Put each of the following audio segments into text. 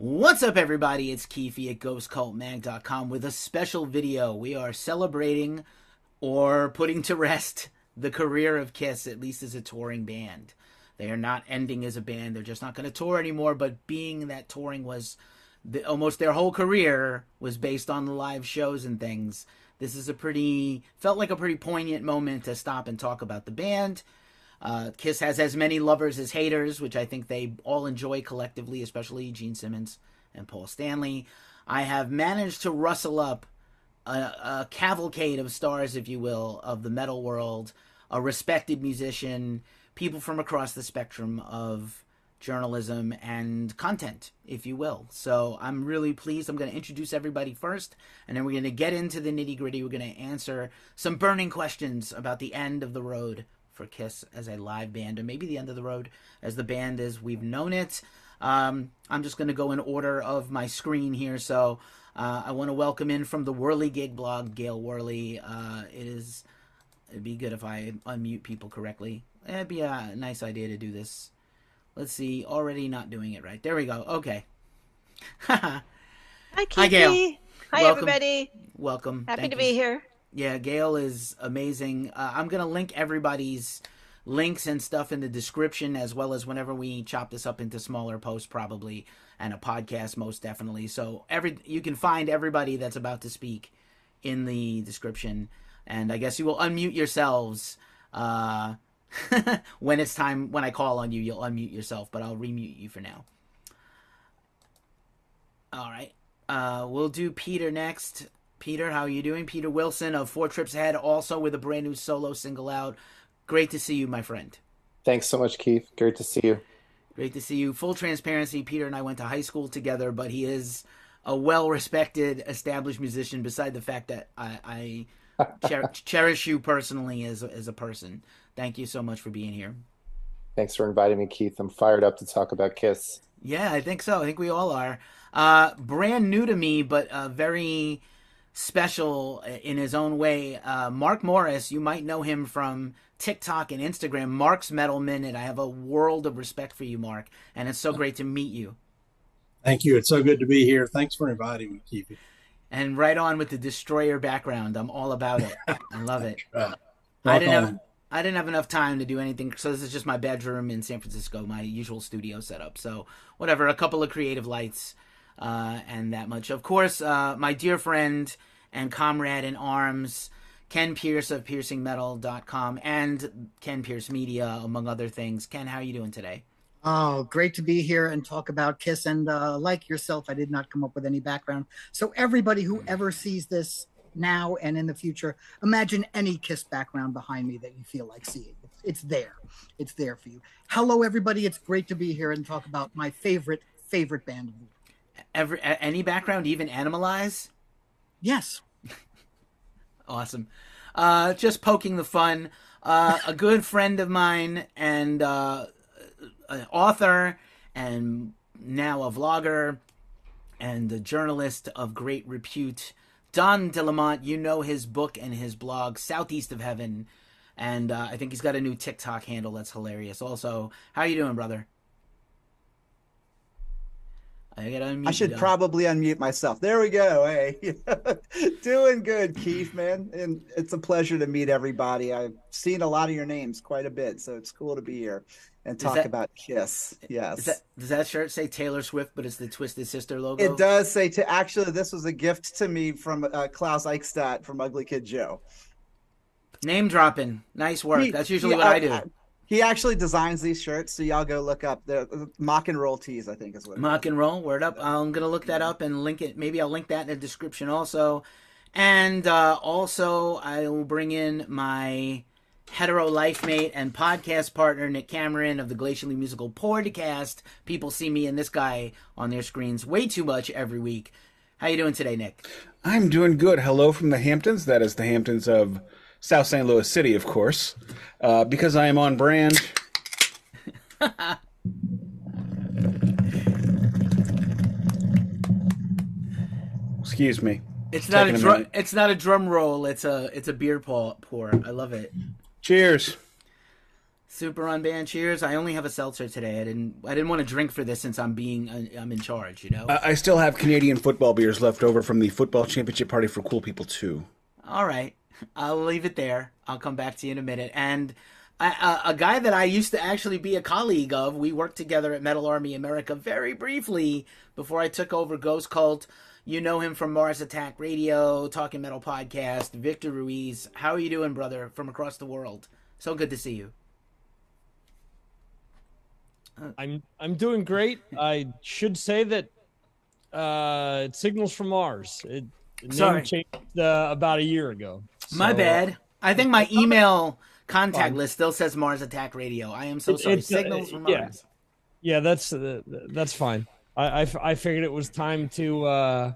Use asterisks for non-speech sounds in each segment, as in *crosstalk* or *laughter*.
What's up, everybody? It's Keefe at GhostCultMag.com with a special video. We are celebrating or putting to rest the career of Kiss, at least as a touring band. They are not ending as a band. They're just not going to tour anymore. But being that touring was the, almost their whole career was based on the live shows and things, this is a pretty felt like a pretty poignant moment to stop and talk about the band. Uh, Kiss has as many lovers as haters, which I think they all enjoy collectively, especially Gene Simmons and Paul Stanley. I have managed to rustle up a, a cavalcade of stars, if you will, of the metal world, a respected musician, people from across the spectrum of journalism and content, if you will. So I'm really pleased. I'm going to introduce everybody first, and then we're going to get into the nitty gritty. We're going to answer some burning questions about the end of the road for Kiss as a live band, or maybe the end of the road as the band as we've known it. Um, I'm just going to go in order of my screen here. So uh, I want to welcome in from the Worleygig blog, Gail Worley. Uh, it is. It'd be good if I unmute people correctly. It'd be a nice idea to do this Let's see. Already not doing it right. There we go. Okay. *laughs* Hi, Hi, Gail. Hi, Welcome. everybody. Welcome. Happy Thank to you. be here. Yeah, Gail is amazing. Uh, I'm going to link everybody's links and stuff in the description as well as whenever we chop this up into smaller posts probably and a podcast most definitely so every you can find everybody that's about to speak in the description and i guess you will unmute yourselves uh, *laughs* when it's time, when I call on you, you'll unmute yourself, but I'll remute you for now. All right. Uh, we'll do Peter next. Peter, how are you doing? Peter Wilson of Four Trips Ahead, also with a brand new solo single out. Great to see you, my friend. Thanks so much, Keith. Great to see you. Great to see you. Full transparency, Peter and I went to high school together, but he is a well respected, established musician, beside the fact that I, I *laughs* cher- cherish you personally as, as a person. Thank you so much for being here. Thanks for inviting me, Keith. I'm fired up to talk about Kiss. Yeah, I think so. I think we all are. Uh, brand new to me, but uh, very special in his own way. Uh, Mark Morris, you might know him from TikTok and Instagram. Mark's Metal Minute. I have a world of respect for you, Mark, and it's so great to meet you. Thank you. It's so good to be here. Thanks for inviting me, Keith. And right on with the Destroyer background. I'm all about it. I love it. *laughs* I didn't have I didn't have enough time to do anything, so this is just my bedroom in San Francisco, my usual studio setup. So whatever, a couple of creative lights, uh, and that much. Of course, uh, my dear friend and comrade in arms, Ken Pierce of PiercingMetal.com and Ken Pierce Media, among other things. Ken, how are you doing today? Oh, great to be here and talk about Kiss. And uh, like yourself, I did not come up with any background. So everybody who ever sees this now and in the future. Imagine any Kiss background behind me that you feel like seeing. It's, it's there. It's there for you. Hello, everybody. It's great to be here and talk about my favorite, favorite band of the world. Every, any background, even Animalize? Yes. *laughs* awesome. Uh, just poking the fun. Uh, a good friend of mine and uh, an author and now a vlogger and a journalist of great repute Don de Leaumont, you know his book and his blog, Southeast of Heaven, and uh, I think he's got a new TikTok handle that's hilarious. Also, how you doing, brother? I gotta unmute. I should probably unmute myself. There we go. Hey, *laughs* doing good, Keith, man, and it's a pleasure to meet everybody. I've seen a lot of your names quite a bit, so it's cool to be here and talk that, about Kiss. Yes. That, does that shirt say Taylor Swift, but it's the Twisted Sister logo? It does say. To actually, this was a gift to me from uh, Klaus Eichstadt from Ugly Kid Joe. Name dropping, nice work. He, That's usually what I, I do. I, he actually designs these shirts, so y'all go look up the mock and roll tees. I think is what mock and roll. Word up! I'm gonna look that up and link it. Maybe I'll link that in the description also. And uh, also, I will bring in my hetero life mate and podcast partner Nick Cameron of the Glacially Musical Podcast. People see me and this guy on their screens way too much every week. How you doing today, Nick? I'm doing good. Hello from the Hamptons. That is the Hamptons of South St. Louis City, of course. Uh, because I am on brand. *laughs* Excuse me. It's not a drum. It's not a drum roll. It's a it's a beer pour. I love it. Cheers. Super unbanned cheers. I only have a seltzer today. I didn't. I didn't want to drink for this since I'm being. Uh, I'm in charge. You know. I still have Canadian football beers left over from the football championship party for cool people too. All right, I'll leave it there. I'll come back to you in a minute. And I, a guy that I used to actually be a colleague of. We worked together at Metal Army America very briefly before I took over Ghost Cult. You know him from Mars Attack Radio, Talking Metal Podcast. Victor Ruiz, how are you doing, brother? From across the world. So good to see you. I'm I'm doing great. I should say that uh, it signals from Mars. It, it Sorry. changed uh, about a year ago. So, my bad. I think my email contact list still says Mars Attack Radio. I am so it, sorry. Uh, signals from Mars. Yeah, yeah that's uh, that's fine. I, I, I figured it was time to uh,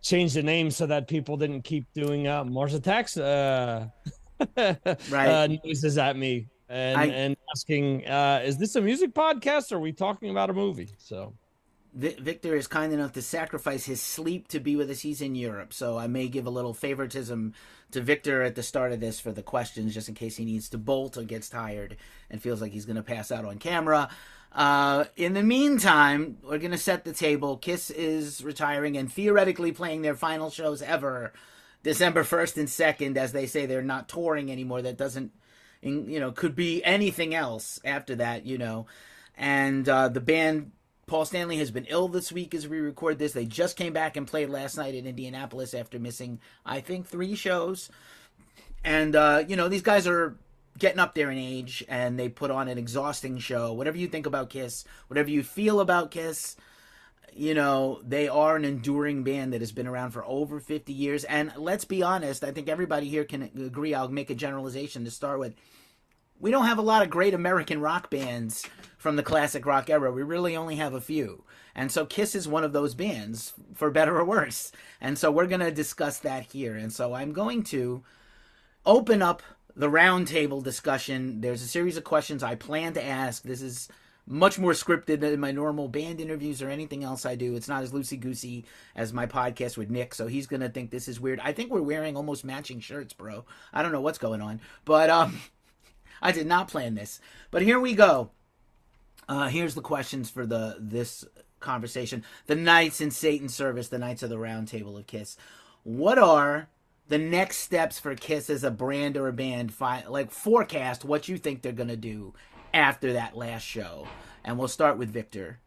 change the name so that people didn't keep doing uh, Mars Attacks uh, *laughs* right. uh, noises at me and I, and asking, uh, "Is this a music podcast? or Are we talking about a movie?" So. Victor is kind enough to sacrifice his sleep to be with us. He's in Europe, so I may give a little favoritism to Victor at the start of this for the questions, just in case he needs to bolt or gets tired and feels like he's going to pass out on camera. Uh, in the meantime, we're going to set the table. Kiss is retiring and theoretically playing their final shows ever December 1st and 2nd. As they say, they're not touring anymore. That doesn't, you know, could be anything else after that, you know. And uh, the band, Paul Stanley, has been ill this week as we record this. They just came back and played last night in Indianapolis after missing, I think, three shows. And, uh, you know, these guys are getting up there in age and they put on an exhausting show. Whatever you think about Kiss, whatever you feel about Kiss, you know, they are an enduring band that has been around for over 50 years. And let's be honest, I think everybody here can agree. I'll make a generalization to start with. We don't have a lot of great American rock bands from the classic rock era. We really only have a few. And so Kiss is one of those bands, for better or worse. And so we're going to discuss that here. And so I'm going to open up the roundtable discussion. There's a series of questions I plan to ask. This is much more scripted than my normal band interviews or anything else I do. It's not as loosey goosey as my podcast with Nick, so he's gonna think this is weird. I think we're wearing almost matching shirts, bro. I don't know what's going on, but um, I did not plan this. But here we go. Uh, here's the questions for the this conversation. The Knights in Satan service, the Knights of the Round Table of Kiss. What are the next steps for Kiss as a brand or a band, fi- like forecast what you think they're to do after that last show. And we'll start with Victor.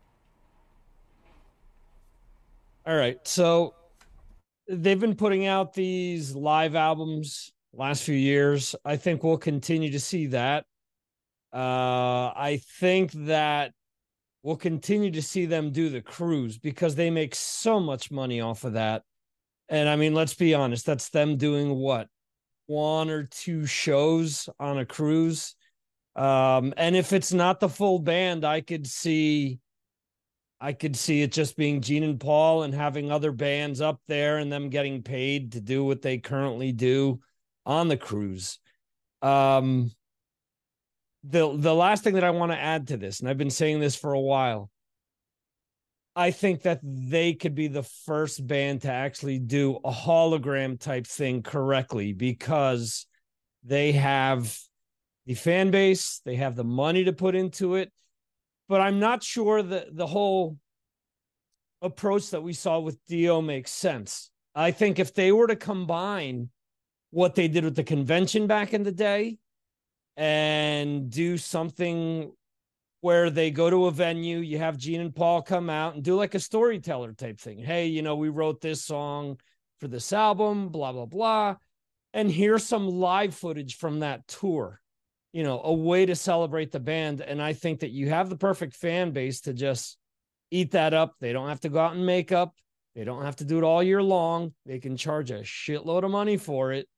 All right. So they've been putting out these live albums last few years. I think we'll continue to see that. Uh, I think that we'll continue to see them do the cruise because they make so much money off of that. And I mean, let's be honest, that's them doing what? One or two shows on a cruise. Um, and if it's not the full band, I could see I could see it just being Gene and Paul and having other bands up there and them getting paid to do what they currently do on the cruise. Um, the the last thing that I want to add to this, and I've been saying this for a while, I think that they could be the first band to actually do a hologram type thing correctly because they have the fan base, they have the money to put into it. But I'm not sure that the whole approach that we saw with Dio makes sense. I think if they were to combine what they did with the convention back in the day and do something where they go to a venue, you have Gene and Paul come out and do like a storyteller type thing. Hey, you know, we wrote this song for this album, blah, blah, blah. And here's some live footage from that tour, you know, a way to celebrate the band. And I think that you have the perfect fan base to just eat that up. They don't have to go out and make up, they don't have to do it all year long. They can charge a shitload of money for it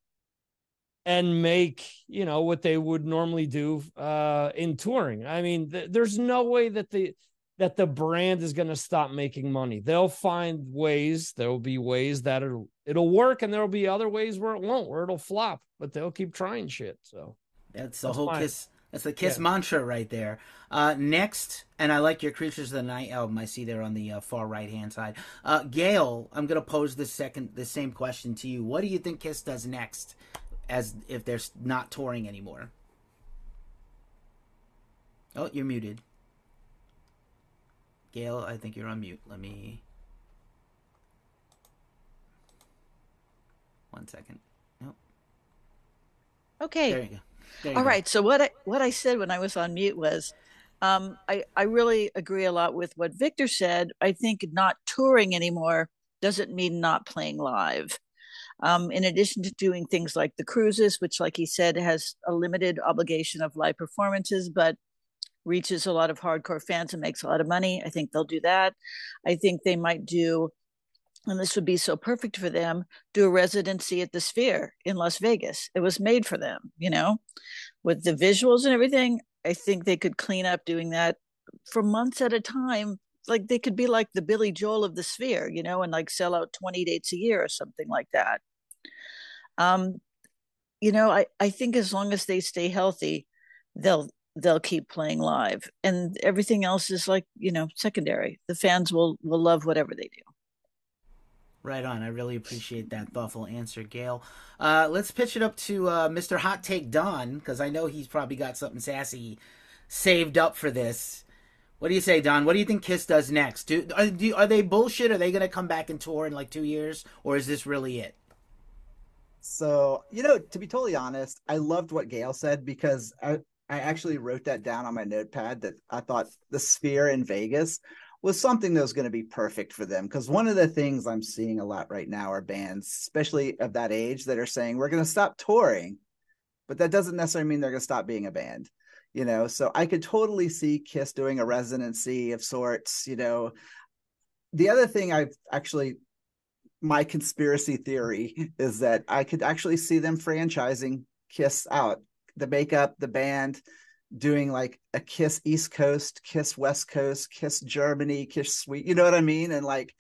and make you know what they would normally do uh in touring. I mean th- there's no way that the that the brand is going to stop making money. They'll find ways there'll be ways that it'll it'll work and there'll be other ways where it won't where it'll flop but they'll keep trying shit so. That's the whole fine. kiss that's the kiss yeah. mantra right there. Uh next and i like your creatures of the night album i see there on the uh, far right hand side. Uh gail i'm going to pose the second the same question to you. What do you think kiss does next as if they're not touring anymore? Oh, you're muted. Gail, I think you're on mute. Let me. One second. Nope. Okay. There you go. There you All go. right. So what I what I said when I was on mute was, um, I I really agree a lot with what Victor said. I think not touring anymore doesn't mean not playing live. Um, in addition to doing things like the cruises, which, like he said, has a limited obligation of live performances, but reaches a lot of hardcore fans and makes a lot of money. I think they'll do that. I think they might do, and this would be so perfect for them, do a residency at the Sphere in Las Vegas. It was made for them, you know, with the visuals and everything. I think they could clean up doing that for months at a time. Like they could be like the Billy Joel of the Sphere, you know, and like sell out 20 dates a year or something like that. Um, you know, I, I think as long as they stay healthy, they'll they'll keep playing live. And everything else is like you know secondary. The fans will will love whatever they do. Right on. I really appreciate that thoughtful answer gail. Uh, let's pitch it up to uh, mr hot take don because i know he's probably got something sassy saved up for this. What do you say don? What do you think kiss does next? Do are, do, are they bullshit? Are they going to come back and tour in like two years? Or is this really it so you know to be totally honest i loved what gail said because I, I actually wrote that down on my notepad that I thought the Sphere in Vegas was something that was going to be perfect for them. Because one of the things I'm seeing a lot right now are bands, especially of that age, that are saying we're going to stop touring, but that doesn't necessarily mean they're going to stop being a band. You know, so I could totally see Kiss doing a residency of sorts. You know, the other thing I've actually my conspiracy theory is that I could actually see them franchising Kiss out the makeup, the band, doing like a Kiss East Coast, Kiss West Coast, Kiss Germany, Kiss Sweet. You know what I mean? And like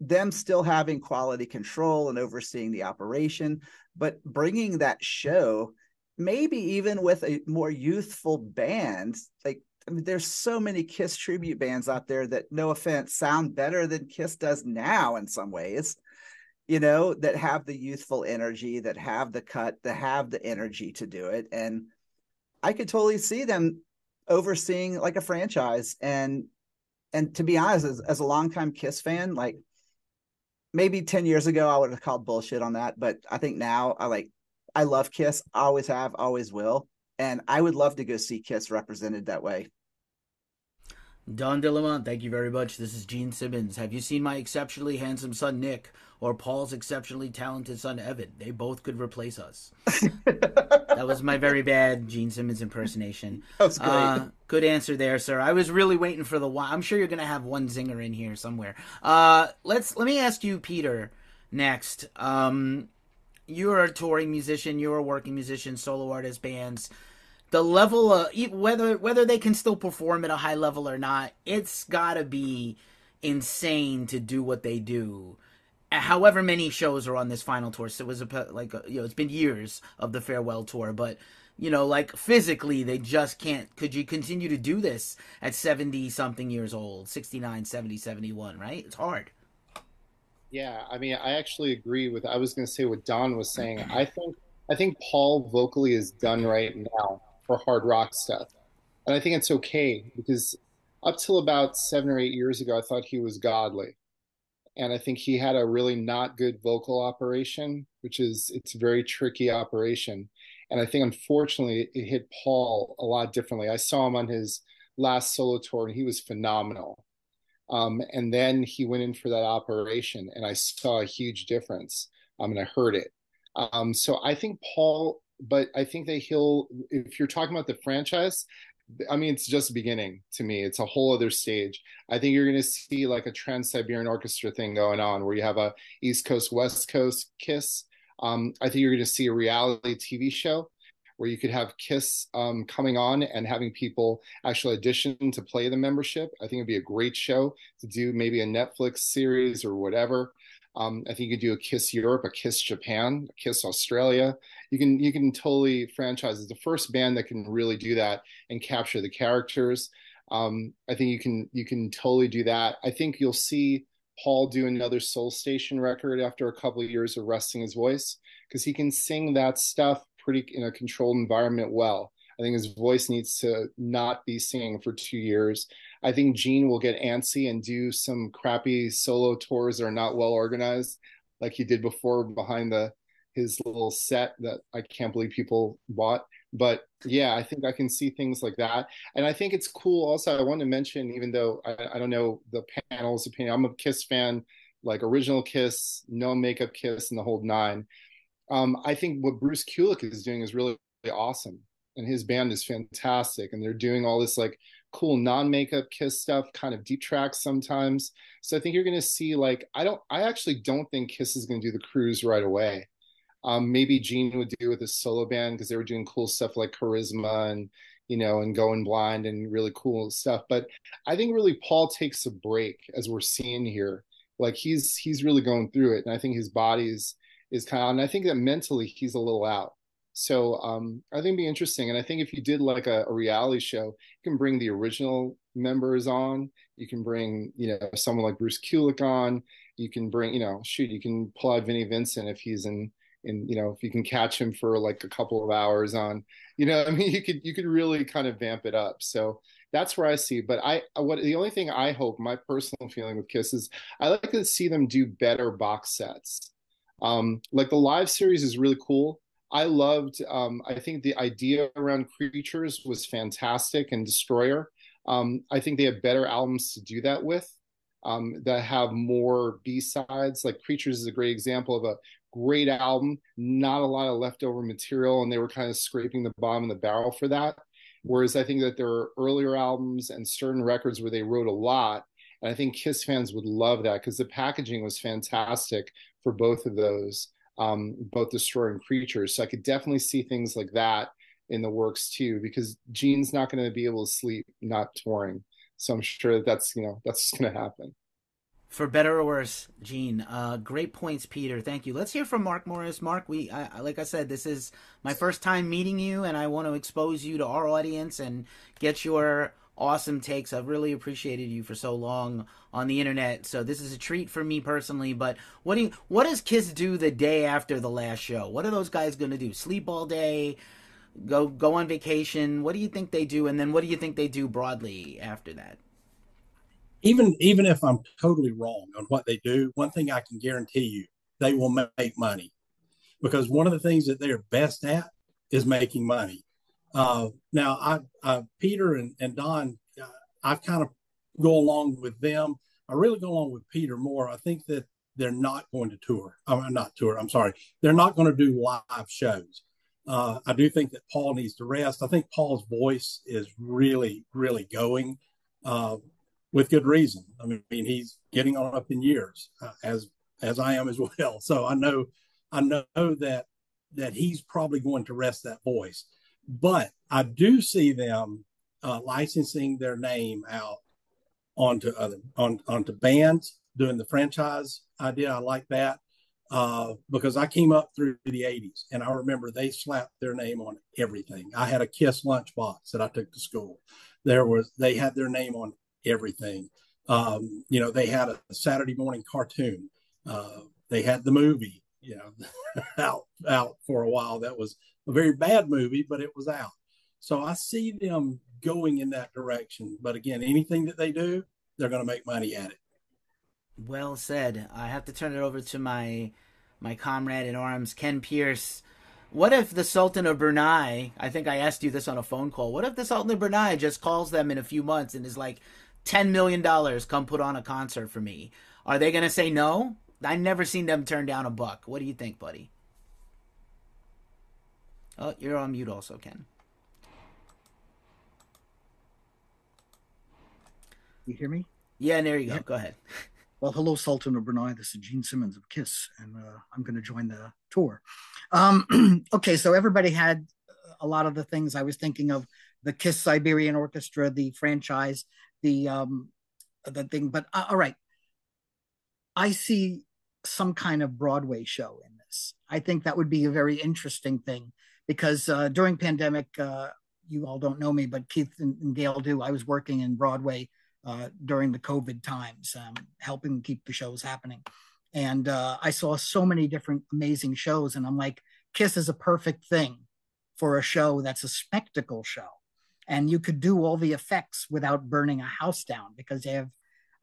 them still having quality control and overseeing the operation, but bringing that show, maybe even with a more youthful band, like I mean, there's so many Kiss tribute bands out there that, no offense, sound better than Kiss does now in some ways you know, that have the youthful energy, that have the cut, that have the energy to do it. And I could totally see them overseeing like a franchise. And and to be honest, as, as a longtime Kiss fan, like maybe 10 years ago I would have called bullshit on that. But I think now I like I love Kiss, always have, always will. And I would love to go see Kiss represented that way. Don de Leaumont, thank you very much. This is Gene Simmons. Have you seen my exceptionally handsome son Nick or Paul's exceptionally talented son Evan? They both could replace us. *laughs* that was my very bad Gene Simmons impersonation. That's great. Uh, good answer there, sir. I was really waiting for the one. I'm sure you're going to have one zinger in here somewhere. Uh, let's let me ask you, Peter, next. Um, you're a touring musician. You're a working musician, solo artist, bands the level of whether whether they can still perform at a high level or not, it's got to be insane to do what they do. However many shows are on this final tour, so it was a, like a, you know it's been years of the farewell tour, but you know like physically they just can't. Could you continue to do this at seventy something years old, 69, 70, 71, Right? It's hard. Yeah, I mean, I actually agree with. I was going to say what Don was saying. I think I think Paul vocally is done right now for hard rock stuff. And I think it's okay because up till about seven or eight years ago, I thought he was godly. And I think he had a really not good vocal operation, which is it's a very tricky operation. And I think unfortunately it hit Paul a lot differently. I saw him on his last solo tour and he was phenomenal. Um, and then he went in for that operation and I saw a huge difference. Um, and I heard it. Um, so I think Paul but I think that he'll, if you're talking about the franchise, I mean, it's just beginning to me. It's a whole other stage. I think you're going to see like a Trans Siberian Orchestra thing going on where you have a East Coast, West Coast Kiss. Um, I think you're going to see a reality TV show where you could have Kiss um, coming on and having people actually audition to play the membership. I think it'd be a great show to do maybe a Netflix series or whatever. Um, I think you could do a Kiss Europe, a Kiss Japan, a Kiss Australia. You can you can totally franchise. It's the first band that can really do that and capture the characters. Um, I think you can you can totally do that. I think you'll see Paul do another Soul Station record after a couple of years of resting his voice because he can sing that stuff pretty in a controlled environment well. I think his voice needs to not be singing for two years. I think Gene will get antsy and do some crappy solo tours that are not well organized, like he did before behind the his little set that I can't believe people bought. But yeah, I think I can see things like that. And I think it's cool also. I want to mention, even though I, I don't know the panel's opinion, I'm a Kiss fan, like original Kiss, no makeup Kiss, and the whole nine. Um, I think what Bruce Kulick is doing is really, really awesome. And his band is fantastic. And they're doing all this like cool non-makeup kiss stuff kind of deep tracks sometimes so i think you're going to see like i don't i actually don't think kiss is going to do the cruise right away um, maybe Gene would do with his solo band because they were doing cool stuff like Charisma and you know and Going Blind and really cool stuff. But I think really Paul takes a break as we're seeing here. Like he's he's really going through it, and I think his body is is kind of. And I think that mentally he's a little out. So um, I think it'd be interesting. And I think if you did like a, a, reality show, you can bring the original members on. You can bring, you know, someone like Bruce Kulick on. You can bring, you know, shoot, you can pull out Vinnie Vincent if he's in in, you know if you can catch him for like a couple of hours on you know *laughs* i mean you could you could really kind of vamp it up so that's where i see but i what the only thing i hope my personal feeling with kiss is i like to see them do better box sets um like the live series is really cool i loved um i think the idea around creatures was fantastic and destroyer um i think they have better albums to do that with um, that have more B sides. Like Creatures is a great example of a great album, not a lot of leftover material, and they were kind of scraping the bottom of the barrel for that. Whereas I think that there are earlier albums and certain records where they wrote a lot. And I think Kiss fans would love that because the packaging was fantastic for both of those, um, both destroying Creatures. So I could definitely see things like that in the works too, because Gene's not going to be able to sleep not touring. So I'm sure that that's, you know, that's going to happen for better or worse, Gene. Uh, great points, Peter. Thank you. Let's hear from Mark Morris. Mark, we, I, like I said, this is my first time meeting you, and I want to expose you to our audience and get your awesome takes. I've really appreciated you for so long on the internet, so this is a treat for me personally. But what do you, what does Kiss do the day after the last show? What are those guys going to do? Sleep all day? Go go on vacation? What do you think they do? And then what do you think they do broadly after that? even even if I'm totally wrong on what they do, one thing I can guarantee you, they will make money because one of the things that they're best at is making money. Uh, now, I, I, Peter and, and Don, uh, I've kind of go along with them. I really go along with Peter more. I think that they're not going to tour. I'm not tour. I'm sorry. They're not going to do live shows. Uh, I do think that Paul needs to rest. I think Paul's voice is really, really going. Uh, with good reason. I mean, he's getting on up in years, uh, as as I am as *laughs* well. So I know, I know that that he's probably going to rest that voice. But I do see them uh, licensing their name out onto other on onto bands doing the franchise idea. I like that uh, because I came up through the 80s and I remember they slapped their name on everything. I had a Kiss lunchbox that I took to school. There was they had their name on everything. Um, you know, they had a Saturday morning cartoon. Uh, they had the movie, you know, *laughs* out out for a while. That was a very bad movie, but it was out. So I see them going in that direction. But again, anything that they do, they're going to make money at it. Well said. I have to turn it over to my my comrade in arms, Ken Pierce. What if the Sultan of Brunei? I think I asked you this on a phone call. What if the Sultan of Brunei just calls them in a few months and is like, $10 million, come put on a concert for me. Are they going to say no? I've never seen them turn down a buck. What do you think, buddy? Oh, you're on mute also, Ken. You hear me? Yeah, there you go. Yeah. Go ahead. *laughs* Well, hello, Sultan of Brunei. This is Gene Simmons of Kiss, and uh, I'm going to join the tour. Um, *clears throat* okay, so everybody had a lot of the things I was thinking of the Kiss Siberian Orchestra, the franchise, the um, the thing. But uh, all right, I see some kind of Broadway show in this. I think that would be a very interesting thing because uh, during pandemic, uh, you all don't know me, but Keith and, Gail do. I was working in Broadway uh, during the COVID times, um, helping keep the shows happening. And uh, I saw so many different amazing shows, and I'm like, Kiss is a perfect thing for a show that's a spectacle show. And you could do all the effects without burning a house down because they have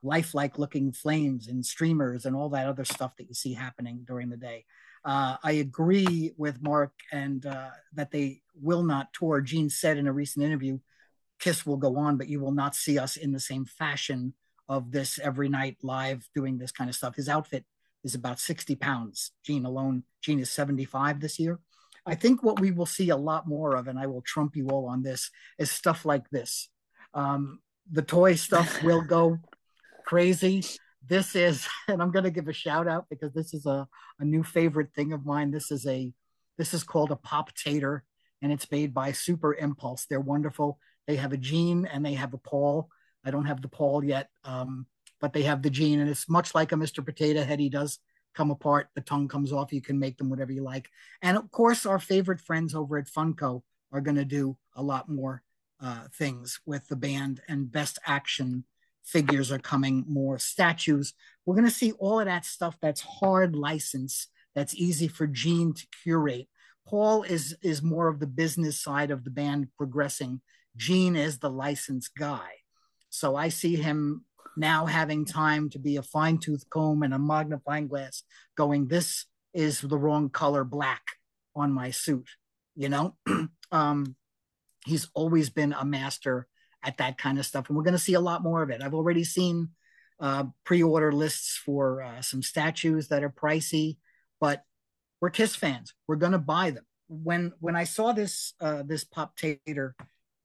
lifelike looking flames and streamers and all that other stuff that you see happening during the day. Uh, I agree with Mark and uh, that they will not tour. Gene said in a recent interview, Kiss will go on, but you will not see us in the same fashion of this every night live doing this kind of stuff. His outfit is about 60 pounds. Gene alone, Gene is 75 this year. I think what we will see a lot more of, and I will trump you all on this, is stuff like this. Um, the toy stuff *laughs* will go crazy. This is, *laughs* and I'm going to give a shout out because this is a, a new favorite thing of mine. This is a, this is called a pop tater, and it's made by Super Impulse. They're wonderful. They have a Gene and they have a Paul. I don't have the Paul yet, um, but they have the Gene, and it's much like a Mr. Potato Head. He does come apart, the tongue comes off. You can make them whatever you like. And of course, our favorite friends over at Funko are going to do a lot more uh, things with the band, and best action figures are coming, more statues. We're going to see all of that stuff that's hard license, that's easy for Gene to curate. Paul is is more of the business side of the band progressing. Gene is the license guy. So I see him now having time to be a fine tooth comb and a magnifying glass going, this is the wrong color black on my suit. You know, *clears throat* um, he's always been a master at that kind of stuff. And we're going to see a lot more of it. I've already seen uh, pre-order lists for uh, some statues that are pricey, but we're Kiss fans. We're going to buy them. When when I saw this uh, this pop tater,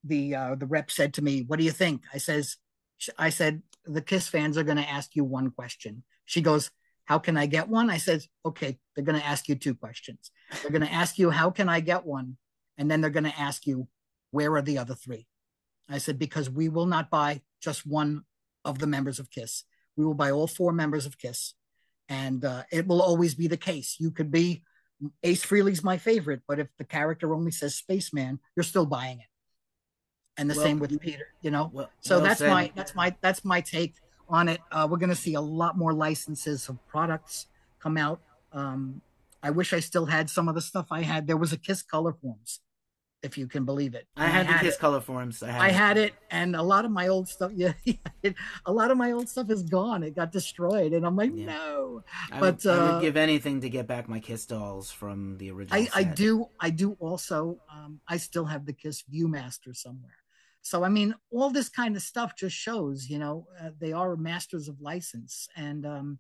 the uh, the rep said to me, "What do you think?" I says, I said, the Kiss fans are going to ask you one question. She goes, How can I get one? I says, Okay, they're going to ask you two questions. They're going to ask you, How can I get one? And then they're going to ask you, Where are the other three? I said, Because we will not buy just one of the members of Kiss. We will buy all four members of Kiss. And uh, it will always be the case. You could be Ace Frehley's my favorite, but if the character only says Spaceman, you're still buying it and the well, same with Peter. You know, well, so well that's said. my that's my that's my take on it. Uh, we're going to see a lot more licenses of products come out. Um, I wish I still had some of the stuff I had. There was a Kiss Color Forms, if you can believe it. I had, I had the Kiss it. Color Forms. I had, I had it. and a lot of my old stuff. *laughs* Yeah, a lot of my old stuff is gone. It got destroyed, and I'm like, yeah. no. I but would, uh, I would give anything to get back my Kiss dolls from the original. I, I do. I do also. Um, I still have the Kiss ViewMaster somewhere. So, I mean, all this kind of stuff just shows, you know, uh, they are masters of license. And, um,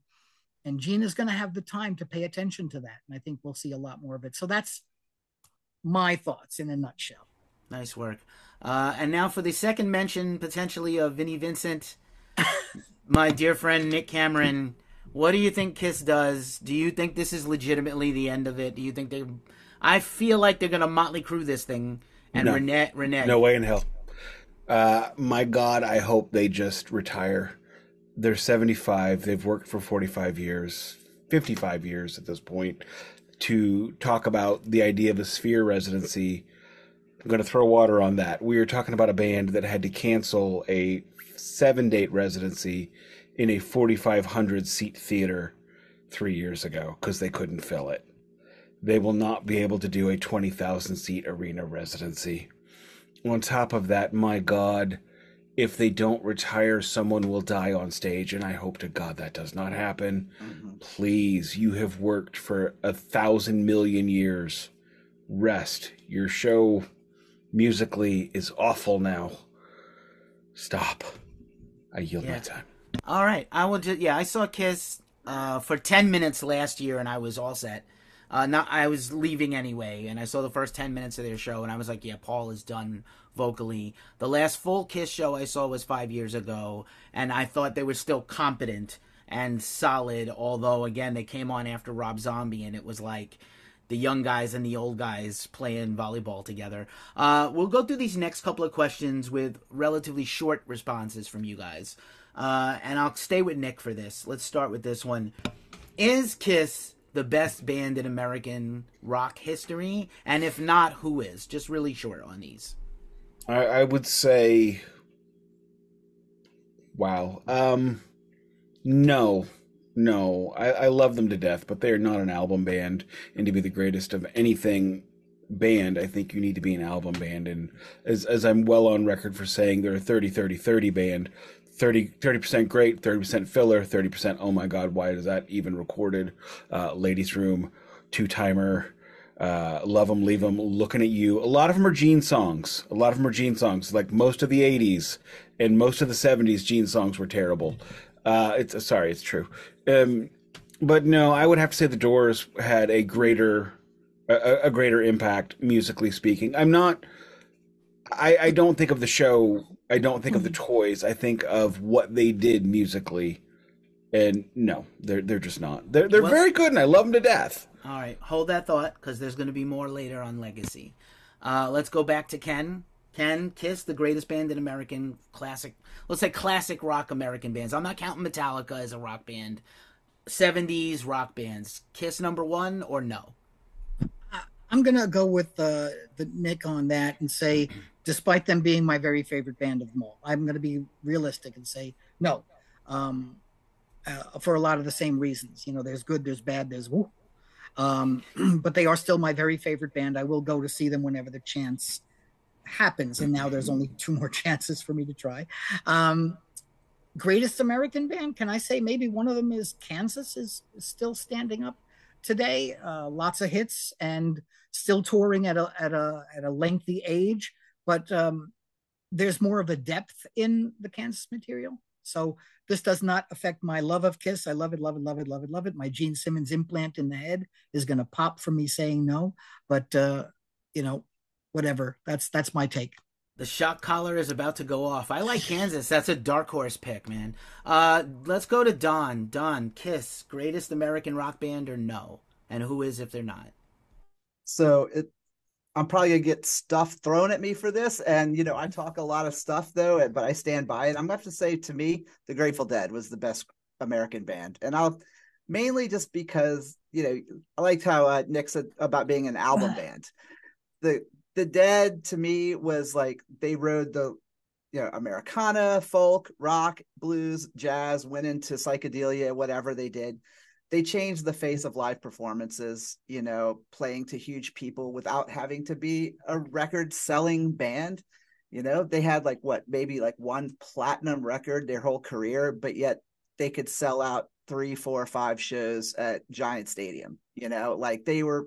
and is going to have the time to pay attention to that. And I think we'll see a lot more of it. So that's my thoughts in a nutshell. Nice work. Uh, and now for the second mention, potentially of Vinnie Vincent, *laughs* my dear friend Nick Cameron. What do you think Kiss does? Do you think this is legitimately the end of it? Do you think they? I feel like they're gonna Mötley Crüe this thing, and no. Renee, Renee. No way in hell. Uh, my God, I hope they just retire. They're 75. They've worked for 45 years, 55 years at this point, to talk about the idea of a sphere residency. I'm going to throw water on that. We are talking about a band that had to cancel a seven date residency in a 4,500 seat theater three years ago because they couldn't fill it. They will not be able to do a 20,000 seat arena residency on top of that, my God, if they don't retire, someone will die on stage, and I hope to God that does not happen. Mm-hmm. Please, you have worked for a thousand million years. Rest. Your show musically is awful now. Stop. I yield yeah. my time. All right, I will just yeah. I saw Kiss uh, for ten minutes last year, and I was all set. Uh, not I was leaving anyway, and I saw the first ten minutes of their show, and I was like, yeah, Paul is done vocally. The last full Kiss show I saw was five years ago, and I thought they were still competent and solid. Although again, they came on after Rob Zombie, and it was like the young guys and the old guys playing volleyball together. Uh, we'll go through these next couple of questions with relatively short responses from you guys. Uh, and I'll stay with Nick for this. Let's start with this one. Is Kiss the best band in American rock history? And if not, who is? Just really short on these. I, I would say, wow. Um, no, no. I, I love them to death, but they are not an album band, and to be the greatest of anything band, I think you need to be an album band. And as as I'm well on record for saying, they're a 30 30 30 band. 30 percent great, thirty percent filler, thirty percent. Oh my God, why is that even recorded? Uh, Ladies' Room, Two Timer, uh, Love Them, Leave Them, Looking at You. A lot of them are Gene songs. A lot of them are Gene songs. Like most of the '80s and most of the '70s, Gene songs were terrible. Uh, it's sorry, it's true. Um, but no, I would have to say the Doors had a greater a, a greater impact musically speaking. I'm not. I, I don't think of the show. I don't think of the toys. I think of what they did musically, and no, they're they're just not. They're they're well, very good, and I love them to death. All right, hold that thought because there's going to be more later on Legacy. Uh, let's go back to Ken. Ken, Kiss, the greatest band in American classic, let's say classic rock American bands. I'm not counting Metallica as a rock band. 70s rock bands. Kiss number one or no? I'm gonna go with the the Nick on that and say, despite them being my very favorite band of them all, I'm gonna be realistic and say no, um, uh, for a lot of the same reasons. You know, there's good, there's bad, there's um, *clears throat* but they are still my very favorite band. I will go to see them whenever the chance happens, and now there's only two more *laughs* chances for me to try. Um, greatest American band? Can I say maybe one of them is Kansas is, still standing up today? Uh, lots of hits and still touring at a at a at a lengthy age, but um, there's more of a depth in the Kansas material. So this does not affect my love of Kiss. I love it, love it, love it, love it, love it. My Gene Simmons implant in the head is going to pop from me saying no, but uh, you know, whatever. That's that's my take. The shock collar is about to go off. I like Kansas. That's a dark horse pick, man. Uh, let's go to Don. Don, Kiss, greatest American rock band or no? And who is if they're not? So it, I'm probably gonna get stuff thrown at me for this, and you know I talk a lot of stuff though, but I stand by it. I'm gonna have to say, to me, the Grateful Dead was the best American band, and I'll mainly just because you know I liked how uh, Nick said about being an album *sighs* band. The the Dead to me was like they rode the you know Americana, folk, rock, blues, jazz, went into psychedelia, whatever they did they changed the face of live performances, you know, playing to huge people without having to be a record selling band. You know, they had like what, maybe like one platinum record their whole career, but yet they could sell out three, four, five shows at Giant Stadium. You know, like they were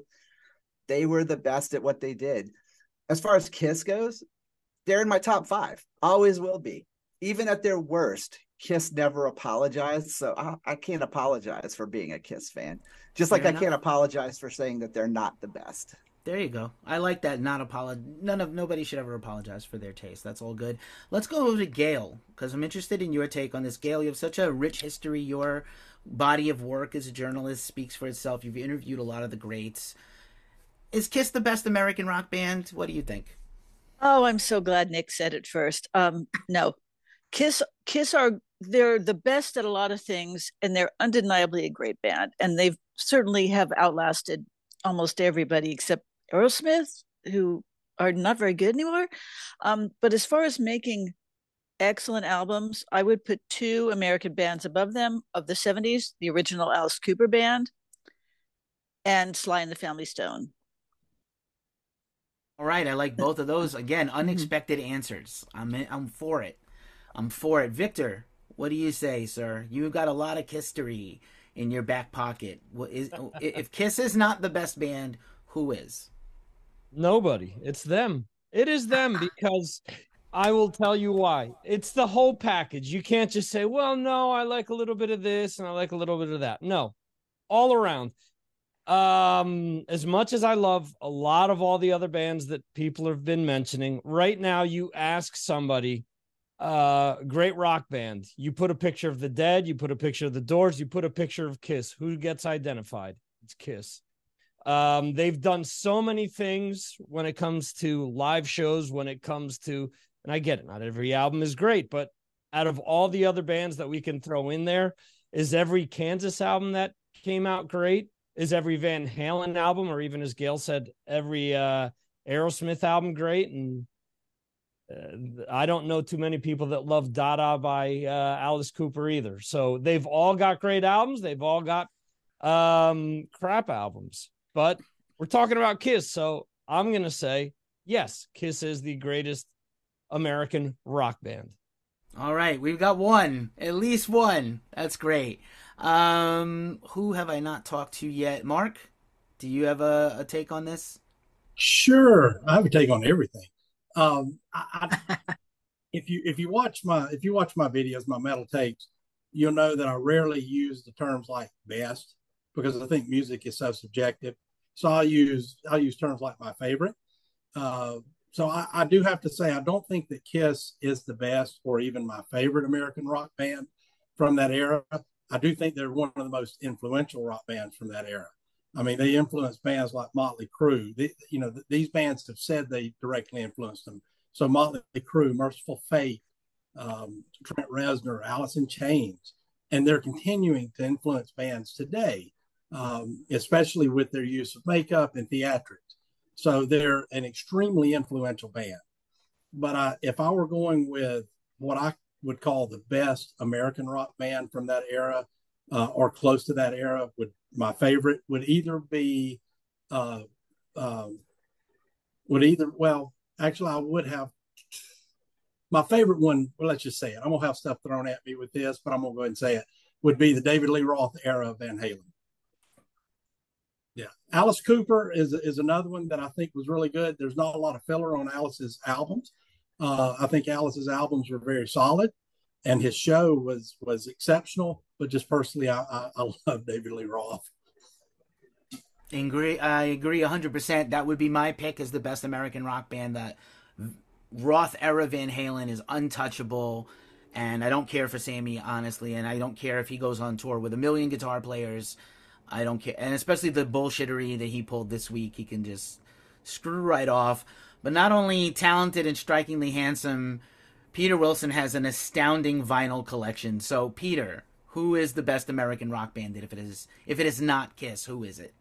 they were the best at what they did. As far as Kiss goes, they're in my top five. Always will be. Even at their worst, Kiss never apologized, so I, I, can't apologize for being a Kiss fan. Just like Fair I enough. can't apologize for saying that they're not the best. There you go. I like that. Not apologize. None of nobody should ever apologize for their taste. That's all good. Let's go over to Gail because I'm interested in your take on this. Gail, you have such a rich history. Your body of work as a journalist speaks for itself. You've interviewed a lot of the greats. Is Kiss the best American rock band? What do you think? Oh, I'm so glad Nick said it first. Um, no, Kiss Kiss are they're the best at a lot of things and they're undeniably a great band and they've certainly have outlasted almost everybody except aerosmith who are not very good anymore. Um, but as far as making excellent albums i would put two american bands above them of the 70s the original alice cooper band and sly and the family stone. All right i like both of those. Again *laughs* unexpected answers. I'm in, i'm for it. I'm for it. Victor what do you say, sir? You've got a lot of history in your back pocket. What is *laughs* if Kiss is not the best band, who is? Nobody. It's them. It is them *laughs* because I will tell you why. It's the whole package. You can't just say, "Well, no, I like a little bit of this and I like a little bit of that." No. All around. Um as much as I love a lot of all the other bands that people have been mentioning, right now you ask somebody uh great rock band. You put a picture of the dead you put a picture of the doors you put a picture of kiss. Who gets identified? It's kiss. Um they've done so many things when it comes to live shows when it comes to and i get it not every album is great but out of all the other bands that we can throw in there is every kansas album that came out great? Is every van halen album or even as gail said every uh aerosmith album great? And I don't know too many people that love Dada by uh, Alice Cooper either. So they've all got great albums. They've all got um, crap albums. But we're talking about Kiss, so I'm going to say, yes, Kiss is the greatest American rock band. All right, we've got one, at least one. That's great. Um, who have I not talked to yet? Mark, do you have a, a take on this? Sure, I have a take on everything. Um, I, I, *laughs* if you if you watch my if you watch my videos, my metal tapes, you'll know that I rarely use the terms like best because I think music is so subjective. So I use I use terms like my favorite. Uh, so I, I, do have to say I don't think that Kiss is the best or even my favorite American rock band from that era. I do think they're one of the most influential rock bands from that era. I mean, they influenced bands like Mötley Crüe. They, you know, th- these bands have said they directly influenced them. So Mötley Crüe, Mercyful Fate, um, Trent Reznor, Alice in Chains, and they're continuing to influence bands today, um, especially with their use of makeup and theatrics. So they're an extremely influential band. But I, if I were going with what I would call the best American rock band from that era, uh, or close to that era, would my favorite would either be, uh, um, would either well, actually, I would have my favorite one. Well, let's just say it. I'm gonna have stuff thrown at me with this, but I'm gonna go ahead and say it. Would be the David Lee Roth era of Van Halen. Yeah, Alice Cooper is is another one that I think was really good. There's not a lot of filler on Alice's albums. Uh, I think Alice's albums were very solid, and his show was was exceptional. But just personally, I, I, I *laughs* love David Lee Roth. Agree. I agree 100%. That would be my pick as the best American rock band. That Roth era Van Halen is untouchable. And I don't care for Sammy, honestly. And I don't care if he goes on tour with a million guitar players. I don't care. And especially the bullshittery that he pulled this week, he can just screw right off. But not only talented and strikingly handsome, Peter Wilson has an astounding vinyl collection. So, Peter, who is the best American rock band? If it is, if it is not Kiss, who is it?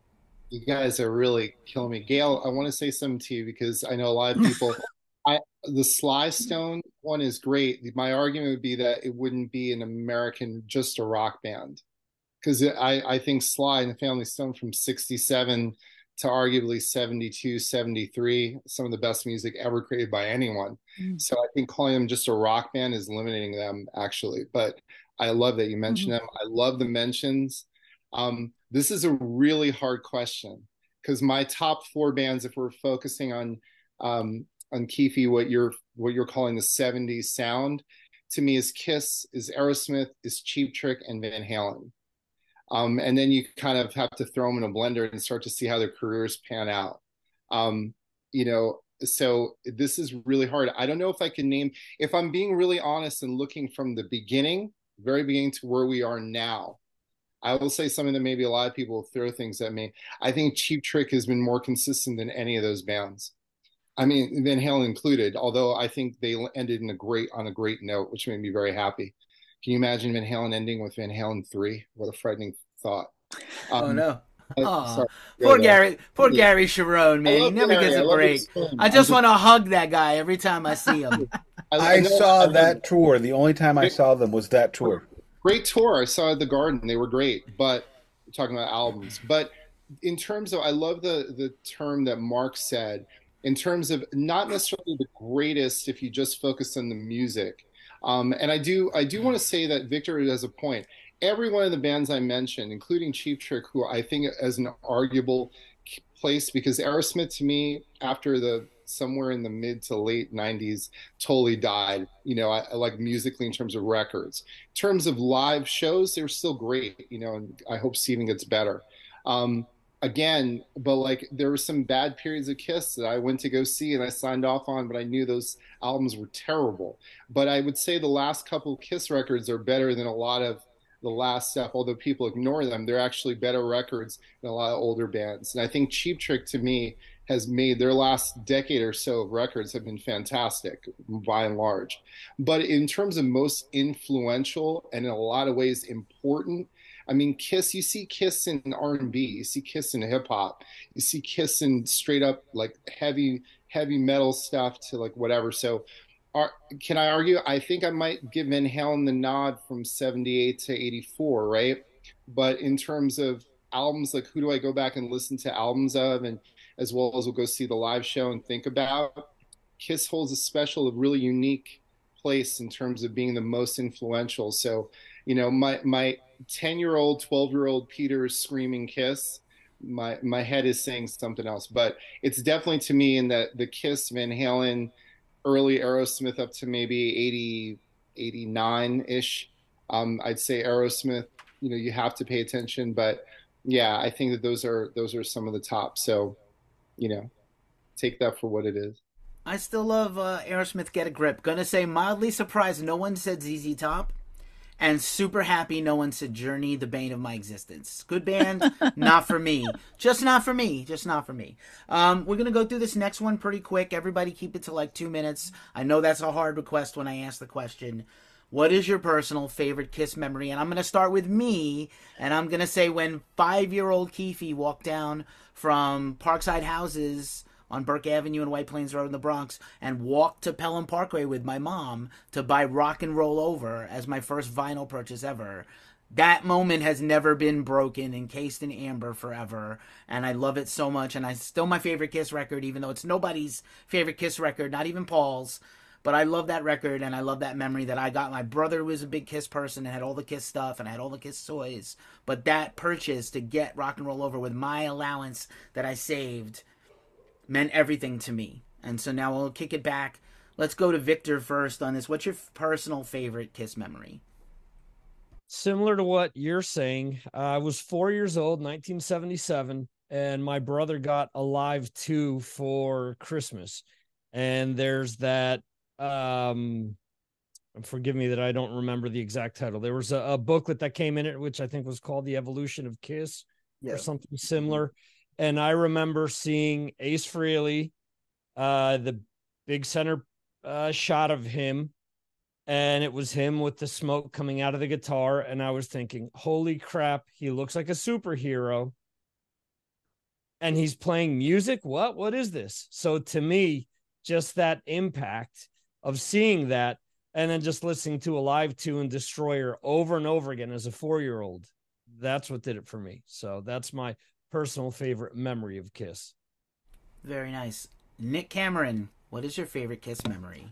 You guys are really killing me, Gail. I want to say something to you because I know a lot of people. *laughs* I the Sly Stone one is great. My argument would be that it wouldn't be an American, just a rock band, because I I think Sly and the Family Stone from '67 to arguably 72, 73, some of the best music ever created by anyone. Mm. So I think calling them just a rock band is limiting them actually. But I love that you mentioned mm-hmm. them. I love the mentions. Um, this is a really hard question because my top four bands, if we're focusing on um, on Keefe, what you're what you're calling the 70s sound, to me is Kiss, is Aerosmith, is Cheap Trick, and Van Halen. Um, and then you kind of have to throw them in a blender and start to see how their careers pan out. Um, you know, so this is really hard. I don't know if I can name, if I'm being really honest and looking from the beginning, very beginning to where we are now. I will say something that maybe a lot of people throw things at me. I think Cheap Trick has been more consistent than any of those bands. I mean, Van Halen included, although I think they ended in a great on a great note, which made me very happy. Can you imagine Van Halen ending with Van Halen three? What a frightening thought. Oh, um, oh no. Oh, poor Gary, poor yeah. Gary Cherone, man. He never Gary. gets a break. I, I just want to hug that guy every time I see him. I, I saw that tour. The only time I saw them was that tour. Great tour. I saw the Garden. They were great. But talking about albums, but in terms of, I love the the term that Mark said. In terms of not necessarily the greatest, if you just focus on the music, um, and I do I do want to say that Victor has a point. Every one of the bands I mentioned, including Cheap Trick, who I think as an arguable place because Aerosmith to me after the somewhere in the mid to late 90s totally died. You know I, I, like musically in terms of records. In terms of live shows they're still great you know and i hope steven gets better. Um, again, but like there were some bad periods of Kiss that I went to go see and I signed off on, but I knew those albums were terrible. But I would say the last couple Kiss records are better than a lot of the last stuff, although people ignore them. They're actually better records than a lot of older bands. And I think Cheap Trick to me has made their last decade or so of records have been fantastic by and large. But in terms of most influential and in a lot of ways important, I mean, Kiss. You see Kiss in R and B. You see Kiss in hip hop. You see Kiss in straight up like heavy heavy metal stuff to like whatever. So, are, can I argue? I think I might give Van Halen the nod from '78 to '84, right? But in terms of albums, like who do I go back and listen to albums of, and as well as we'll go see the live show and think about. Kiss holds a special, a really unique place in terms of being the most influential. So, you know, my my 10 year old, 12 year old Peter is screaming Kiss. My my head is saying something else, but it's definitely to me in that the Kiss Van Halen, early Aerosmith up to maybe 80, 89 ish. Um, I'd say Aerosmith. You know, you have to pay attention, but yeah, I think that those are those are some of the top. So, you know, take that for what it is. I still love uh, Aerosmith Get a Grip. Gonna say mildly surprised no one said ZZ Top, and super happy no one said Journey, the bane of my existence. Good band, *laughs* not for me. Just not for me. Just not for me. Um, we're gonna go through this next one pretty quick. Everybody keep it to like two minutes. I know that's a hard request when I ask the question. What is your personal favorite Kiss memory? And I'm going to start with me, and I'm going to say when five year old Keefe walked down from Parkside Houses on Burke Avenue and White Plains Road in the Bronx and walked to Pelham Parkway with my mom to buy Rock and Roll Over as my first vinyl purchase ever. That moment has never been broken, encased in amber forever, and I love it so much. And it's still my favorite Kiss record, even though it's nobody's favorite Kiss record, not even Paul's. But I love that record, and I love that memory that I got. My brother was a big Kiss person and had all the Kiss stuff, and I had all the Kiss toys. But that purchase to get Rock and Roll Over with my allowance that I saved meant everything to me. And so now we'll kick it back. Let's go to Victor first on this. What's your personal favorite Kiss memory? Similar to what you're saying, uh, I was four years old, 1977, and my brother got Alive 2 for Christmas. And there's that, um, forgive me that I don't remember the exact title. There was a, a booklet that came in it, which I think was called The Evolution of Kiss yeah. or something similar and I remember seeing Ace Frehley, uh, the big center uh, shot of him, and it was him with the smoke coming out of the guitar, and I was thinking, "Holy crap, he looks like a superhero." And he's playing music. What? What is this? So to me, just that impact of seeing that and then just listening to Alive 2 and Destroyer over and over again as a four year old, that's what did it for me. So that's my personal favorite memory of Kiss. Very nice. Nick Cameron, what is your favorite Kiss memory?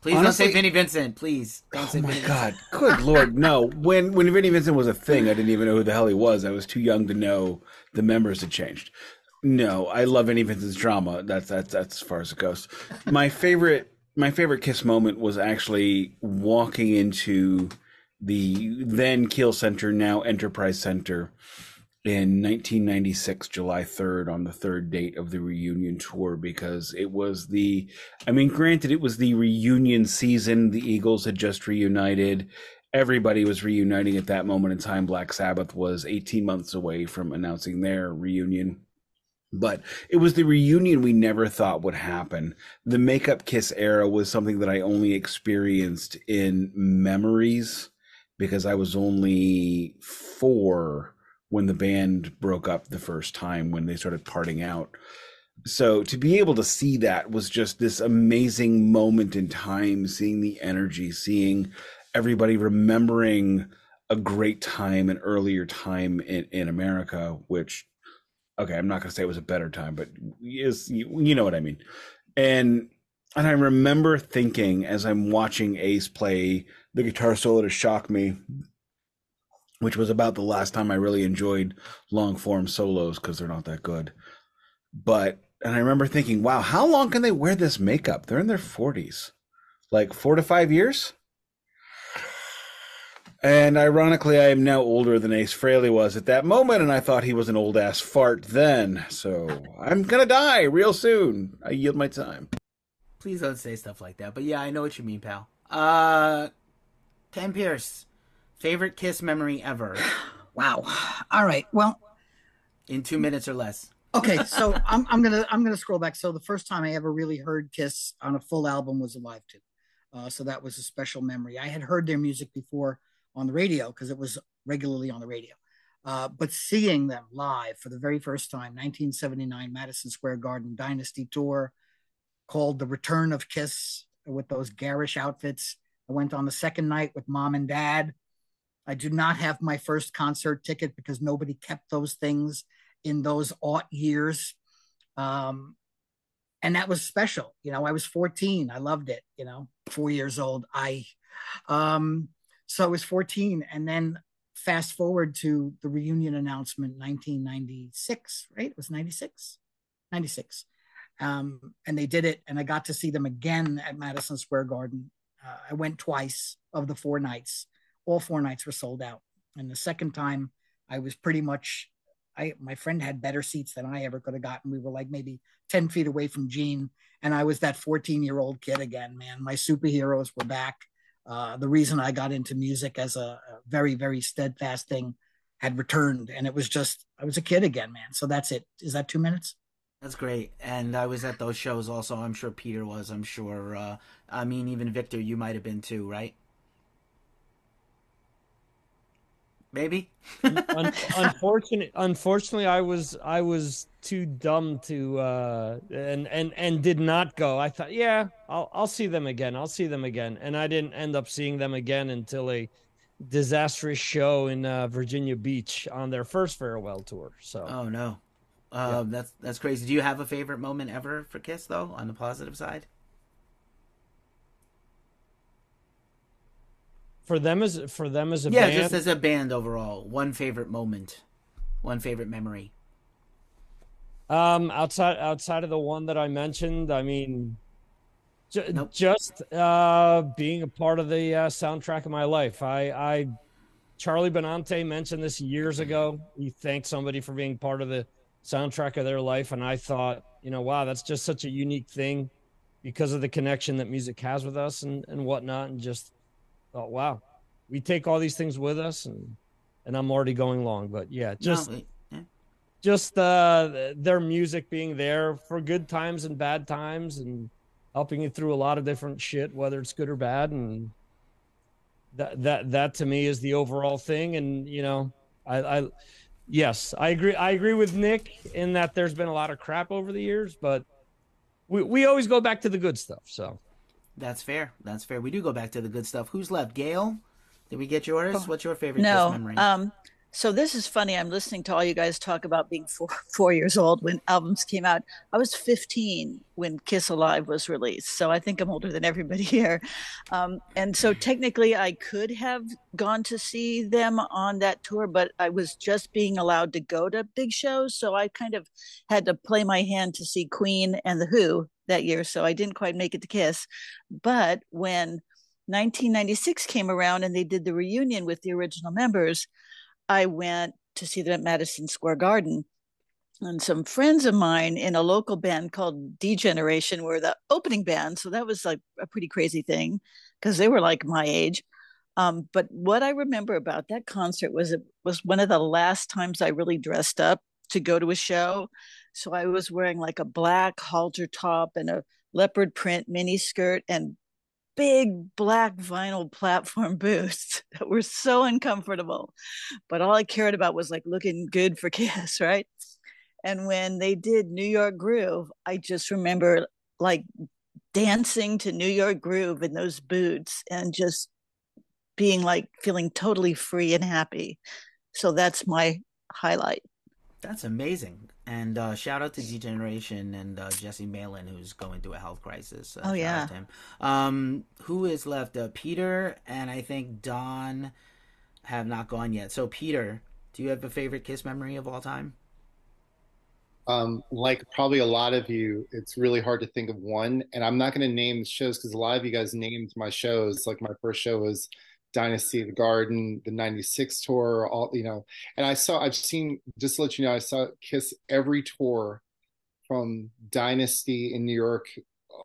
Please Honestly, don't say Vinnie Vincent. Please don't oh say. my Vinnie God! Vincent. Good Lord, no! When when Vinnie Vincent was a thing, I didn't even know who the hell he was. I was too young to know the members had changed. No, I love Vinnie Vincent's drama. That's that's that's as far as it goes. My favorite my favorite Kiss moment was actually walking into the then Kiel Center, now Enterprise Center, in 1996 july 3rd on the third date of the reunion tour because it was the i mean granted it was the reunion season. The eagles had just reunited. Everybody was reuniting at that moment in time. Black sabbath was 18 months away from announcing their reunion. But it was the reunion we never thought would happen. The makeup kiss era was something that I only experienced in memories because I was only four when the band broke up the first time when they started parting out. So to be able to see that was just this amazing moment in time, seeing the energy, seeing everybody remembering a great time, an earlier time in, in America, which, okay, I'm not going to say it was a better time, but is you, you know what I mean. And and I remember thinking as I'm watching Ace play the guitar solo to shock me which was about the last time I really enjoyed long form solos because they're not that good. But and I remember thinking, wow, how long can they wear this makeup? They're in their forties, like four to five years. And ironically, I am now older than Ace Frehley was at that moment, and I thought he was an old ass fart then. So I'm gonna die real soon. I yield my time. Please don't say stuff like that. But yeah, I know what you mean, pal. Uh, Ken Pierce, Favorite kiss memory ever? *gasps* wow. All right. Well, in two minutes or less. okay, so *laughs* I'm, I'm gonna I'm gonna scroll back. So the first time I ever really heard Kiss on a full album was Alive 2, Uh, so that was a special memory. I had heard their music before on the radio because it was regularly on the radio. Uh, but seeing them live for the very first time, 1979 Madison Square Garden Dynasty Tour, called The Return of Kiss, with those garish outfits. I went on the second night with mom and dad. I do not have my first concert ticket because nobody kept those things in those aught years. Um, and that was special. You know, I was 14. I loved it, you know, four years old. I, um, so I was 14. And then fast forward to the reunion announcement 1996, right? It was 96, 96. Um, and they did it, and I got to see them again at Madison Square Garden. Uh, I went twice of the four nights. All four nights were sold out. And the second time, I was pretty much I my friend had better seats than I ever could have gotten. We were like maybe 10 feet away from Gene. And I was that 14 year old kid again, man. My superheroes were back. Uh, the reason I got into music as a, a, very, very steadfast thing had returned. And it was just, I was a kid again, man. So that's it. Is that two minutes? That's great. And I was at those shows also. I'm sure Peter was. I'm sure. Uh, I mean, even Victor, you might have been too, right? Maybe. Un- *laughs* unfortunately, unfortunately, I was I was too dumb to uh, and and and did not go. I thought, yeah, I'll I'll see them again. I'll see them again, and I didn't end up seeing them again until a disastrous show in uh, Virginia Beach on their first farewell tour. So, oh no, uh, yeah. that's that's crazy. Do you have a favorite moment ever for Kiss though? On the positive side. For them as for them as a yeah, band, just as a band overall. One favorite moment, one favorite memory. Um, outside outside of the one that I mentioned, I mean, j- nope. just uh, being a part of the uh, soundtrack of my life. I, I, Charlie Benante mentioned this years ago. He thanked somebody for being part of the soundtrack of their life, and I thought, you know, wow, that's just such a unique thing because of the connection that music has with us and and whatnot, and just thought, wow, we take all these things with us, and and I'm already going long, but yeah, just. No. Just uh, their music being there for good times and bad times, and helping you through a lot of different shit, whether it's good or bad, and that that that to me is the overall thing. And you know, I, I yes, I agree. I agree with Nick in that there's been a lot of crap over the years, but we we always go back to the good stuff. So that's fair. That's fair. We do go back to the good stuff. Who's left? Gail? Did we get yours? Oh, What's your favorite no, memory? Um, so this is funny. I'm listening to all you guys talk about being four, *laughs* four years old when albums came out. I was 15 when Kiss Alive was released. So I think I'm older than everybody *laughs* here. Um, and so technically I could have gone to see them on that tour, but I was just being allowed to go to big shows. So I kind of had to play my hand to see Queen and The Who that year. So I didn't quite make it to Kiss. But when 1996 came around and they did the reunion with the original members, I went to see them at Madison Square Garden. And some friends of mine in a local band called D-Generation were the opening band. So that was like a pretty crazy thing because they were like my age. Um, but what I remember about that concert was it was one of the last times I really dressed up to go to a show. So I was wearing like a black halter top and a leopard print mini skirt and big black vinyl platform *laughs* boots that were so uncomfortable. But all I cared about was like looking good for *laughs* Kiss, right? And when they did New York Groove, I just remember like dancing to New York Groove in those boots and just being like feeling totally free and happy. So that's my highlight. That's amazing. And uh, shout out to D-Generation and uh, Jesse Malin, who's going through a health crisis. Uh, oh yeah. Um, who is left? Uh, Peter and I think Don have not gone yet. So Peter, do you have a favorite Kiss memory of all time? Um, like probably a lot of you, it's really hard to think of one. And I'm not going to name shows because a lot of you guys named my shows. Like my first show was Dynasty of the Garden, the 96 tour, all, you know, and I saw, I've seen, just to let you know, I saw Kiss every tour from Dynasty in New York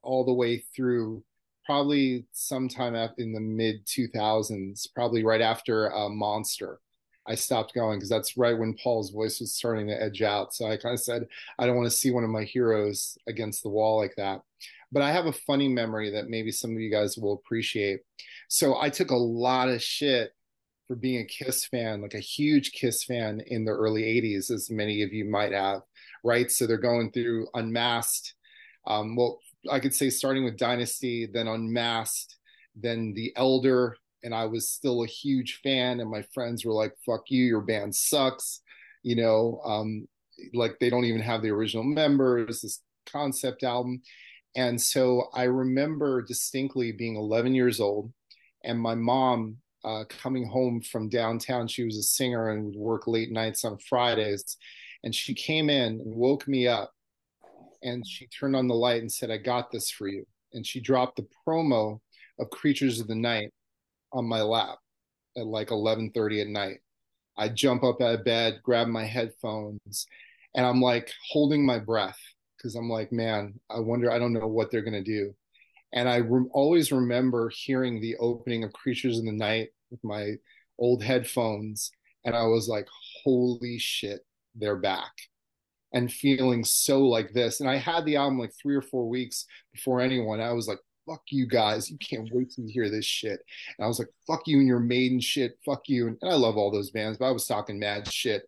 all the way through probably sometime in the mid 2000s, probably right after uh, Monster. I stopped going because that's right when Paul's voice was starting to edge out. So I kind of said, I don't want to see one of my heroes against the wall like that. But I have a funny memory that maybe some of you guys will appreciate. So I took a lot of shit for being a Kiss fan, like a huge Kiss fan in the early 80s, as many of you might have, right? So they're going through Unmasked. Um, well, I could say starting with Dynasty, then Unmasked, then The Elder. And I was still a huge fan, and my friends were like, fuck you, your band sucks. You know, um, like they don't even have the original members. This concept album, and so I remember distinctly being 11 years old, and my mom uh, coming home from downtown. She was a singer and would work late nights on Fridays, and she came in and woke me up, and she turned on the light and said, "I got this for you." And she dropped the promo of Creatures of the Night on my lap at like 11:30 at night. I jump up out of bed, grab my headphones, and I'm like holding my breath because I'm like, man, I wonder, I don't know what they're gonna do. And I re- always remember hearing the opening of Creatures in the Night with my old headphones, and I was like, holy shit, they're back. And feeling so like this. And I had the album like three or four weeks before anyone. I was like, fuck you guys. You can't wait to hear this shit. And I was like, fuck you and your maiden shit. Fuck you. And, and I love all those bands, but I was talking mad shit.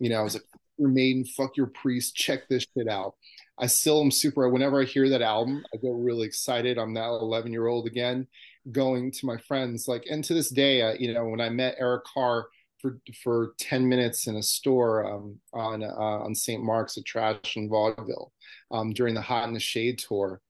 You know, I was like, your maiden, fuck your priest, check this shit out. I still am super, whenever I hear that album, I get really excited. I'm that 11 year old again, going to my friends. Like, and to this day, uh, you know, when I met Eric Carr for, for 10 minutes in a store um, on, uh, on St. Mark's at Trash and Vaudeville um, during the Hot in the Shade tour,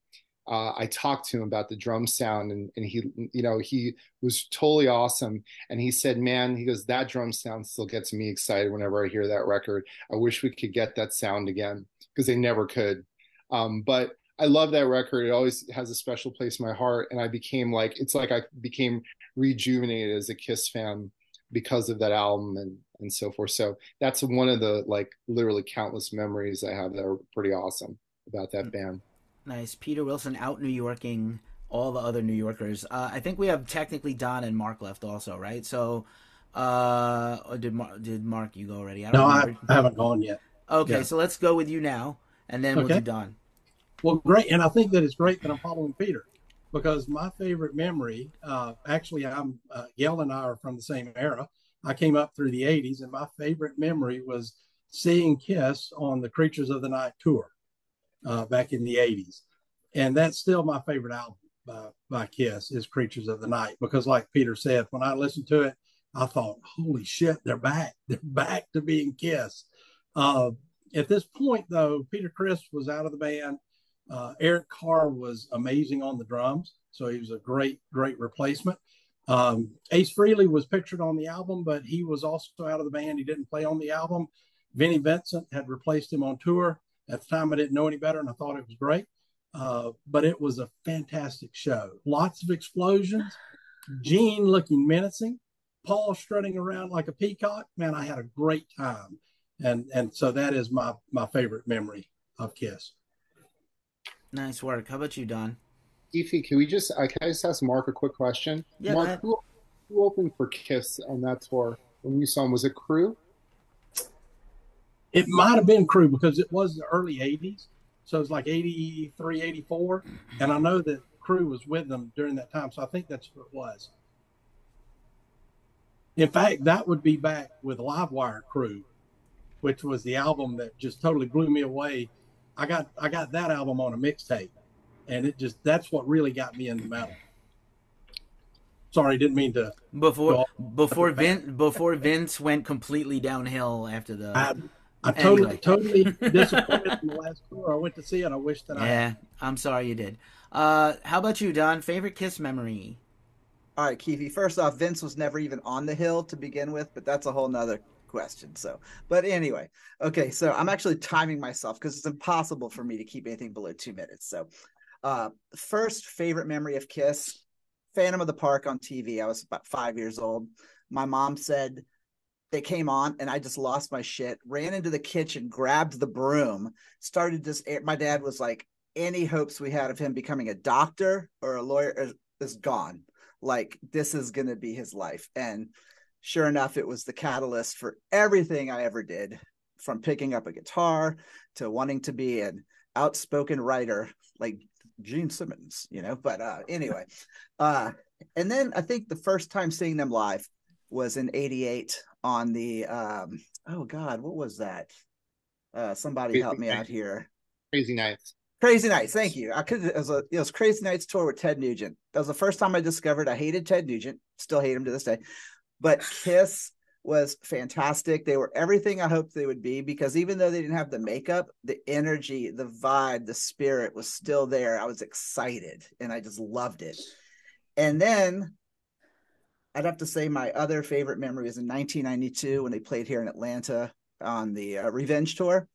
uh, I talked to him about the drum sound and, and he, you know, he was totally awesome. And he said, man, he goes, that drum sound still gets me excited whenever I hear that record. I wish we could get that sound again because they never could. Um, but I love that record. It always has a special place in my heart. And I became like, it's like I became rejuvenated as a Kiss fan because of that album and, and so forth. So that's one of the like literally countless memories I have that are pretty awesome about that band. Nice. Peter Wilson out New Yorking all the other New Yorkers. Uh, I think we have technically Don and Mark left also, right? So, uh, did Mark, did Mark you go already? I no, I, I, haven't gone yet. Okay, yeah. so let's go with you now, and then okay. we'll do Don. Well, great, and I think that it's great that I'm following Peter because my favorite memory, uh, actually, I'm uh, Gail and I are from the same era. I came up through the '80s, and my favorite memory was seeing Kiss on the Creatures of the Night tour uh, back in the 80s. And that's still my favorite album by, by Kiss is Creatures of the Night because, like Peter said, when I listened to it, I thought, holy shit, they're back. *laughs* They're back to being Kiss. Uh, at this point, though, Peter Criss was out of the band. Uh, Eric Carr was amazing on the drums. So he was a great, great replacement. Um, Ace Frehley was pictured on the album, but he was also out of the band. He didn't play on the album. Vinnie Vincent had replaced him on tour. At the time, I didn't know any better, and I thought it was great. Uh, but it was a fantastic show. Lots of explosions. Gene looking menacing. Paul strutting around like a peacock. Man, I had a great time, and and so that is my my favorite memory of Kiss. Nice work. How about you, Don? Efi, can we just uh, can I just ask Mark a quick question? Yeah, Mark, who, who opened for Kiss on that tour when you saw him? Was it Crüe? It might have been Crüe because it was the early 80s. So it's like 83, 84. And I know that Crüe was with them during that time. So I think that's what it was. In fact, that would be back with Livewire Crüe, which was the album that just totally blew me away. I got I got that album on a mixtape, and it just that's what really got me into metal. Sorry, didn't mean to. Before before Vince before Vince went completely downhill after the. I, I'm anyway. totally, totally *laughs* disappointed in the last tour I went to see, and I wish that yeah, I. Yeah, I'm sorry you did. Uh, how about you, Don? Favorite Kiss memory? All right, Keefe. First off, Vince was never even on the hill to begin with, but that's a whole nother question. So, but anyway, okay. So I'm actually timing myself because it's impossible for me to keep anything below two minutes. So, uh, first favorite memory of Kiss, Phantom of the Park on TV. I was about five years old. My mom said they came on and I just lost my shit, ran into the kitchen, grabbed the broom, started just my dad was like, any hopes we had of him becoming a doctor or a lawyer is, gone. Like this is gonna be his life. And sure enough, it was the catalyst for everything I ever did, from picking up a guitar to wanting to be an outspoken writer like Gene Simmons, you know. But uh anyway. Uh and then I think the first time seeing them live was in 88 on the um oh god what was that uh somebody crazy help me nights. out here crazy nights crazy nights thank you i could it was a it was crazy nights tour with ted nugent that was the first time i discovered i hated ted nugent still hate him to this day but kiss was fantastic. They were everything I hoped they would be because even though they didn't have the makeup, the energy, the vibe, the spirit was still there. I was excited and I just loved it. And then I'd have to say my other favorite memory is in 1992 when they played here in Atlanta on the uh, Revenge Tour.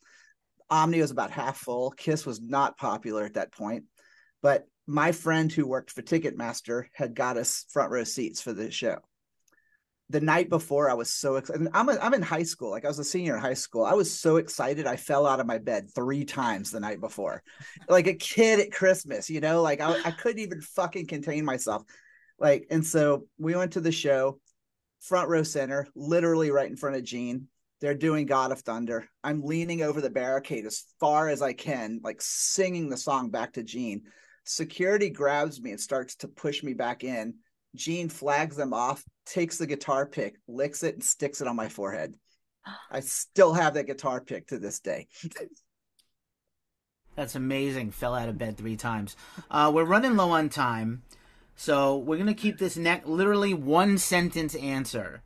Omni was about half full. Kiss was not popular at that point, but my friend who worked for Ticketmaster had got us front row seats for the show the night before I was so excited. I'm I'm in high school, like I was a senior in high school. I was so excited I fell out of my bed three times the night before, like a kid at Christmas. You know, like I, I couldn't even fucking contain myself. Like, and so we went to the show, front row center, literally right in front of Gene. They're doing God of Thunder. I'm leaning over the barricade as far as I can, like singing the song back to Gene. Security grabs me and starts to push me back in Gene flags them off, takes the guitar pick, licks it, and sticks it on my forehead. I still have that guitar pick to this day. That's amazing. Fell out of bed three times. Uh, we're running low on time, so we're gonna keep this neck literally one sentence answer.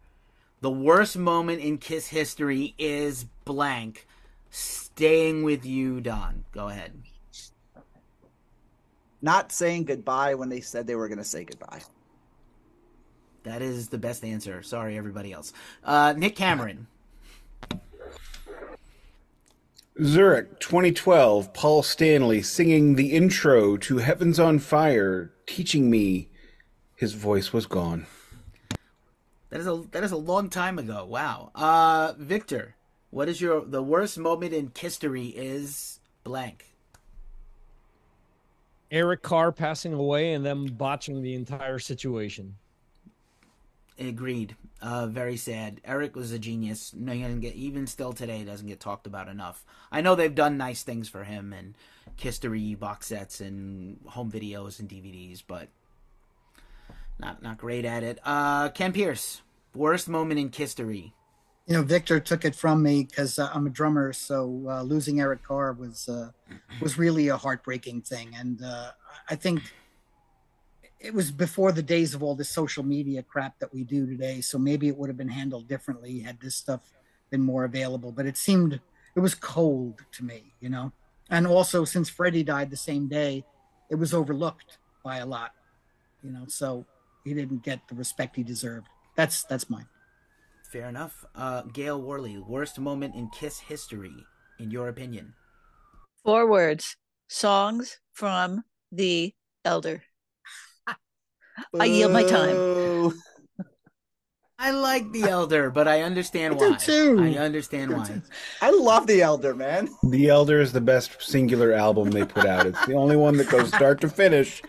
The worst moment in Kiss history is blank. Staying with you, Don. Go ahead. Not saying goodbye when they said they were going to say goodbye. That is the best answer. Sorry, everybody else. Uh, Nick Cameron. Zurich 2012, Paul Stanley singing the intro to Heaven's on Fire, teaching me his voice was gone. That is a that is a long time ago. Wow. Uh Victor, what is your the worst moment in history is blank? Eric Carr passing away and them botching the entire situation. Agreed. Uh, very sad. Eric was a genius. No, get, even still today doesn't get talked about enough. I know they've done nice things for him and history box sets and home videos and DVDs, but not not great at it. Uh, Ken Pierce, worst moment in history. You know, Victor took it from me because uh, I'm a drummer, so uh, losing Eric Carr was uh, was really a heartbreaking thing, and uh, I think it was before the days of all this social media crap that we do today. So maybe it would have been handled differently had this stuff been more available. But it seemed it was cold to me, you know. And also, since Freddie died the same day, it was overlooked by a lot, you know. So he didn't get the respect he deserved. That's that's mine. Fair enough. Uh, Gail Worley, worst moment in Kiss history, in your opinion? Four words: songs from the Elder. I yield my time. *laughs* I like the Elder, but I understand why. I too. I understand why. I love the Elder, man. The Elder is the best singular album they put out. It's the only one that goes start to finish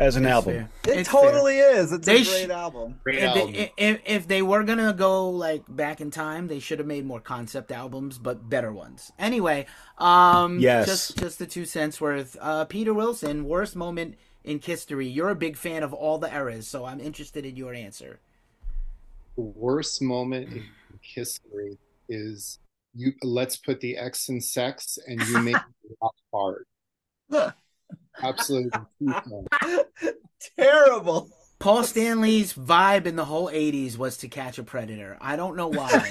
as an album. Fair. It it's totally fair. is. It's they a great sh- album. Great if, album. They, if, if they were gonna go like back in time, they should have made more concept albums, but better ones. Anyway, um, yes, just just the two cents worth. Uh, Peter Wilson, worst moment in history. You're a big fan of all the eras, so I'm interested in your answer. The worst moment in history is you. Let's put the X in sex, and you *laughs* make it hard. Absolutely *laughs* terrible. Paul Stanley's vibe in the whole 80s was to catch a predator. I don't know why.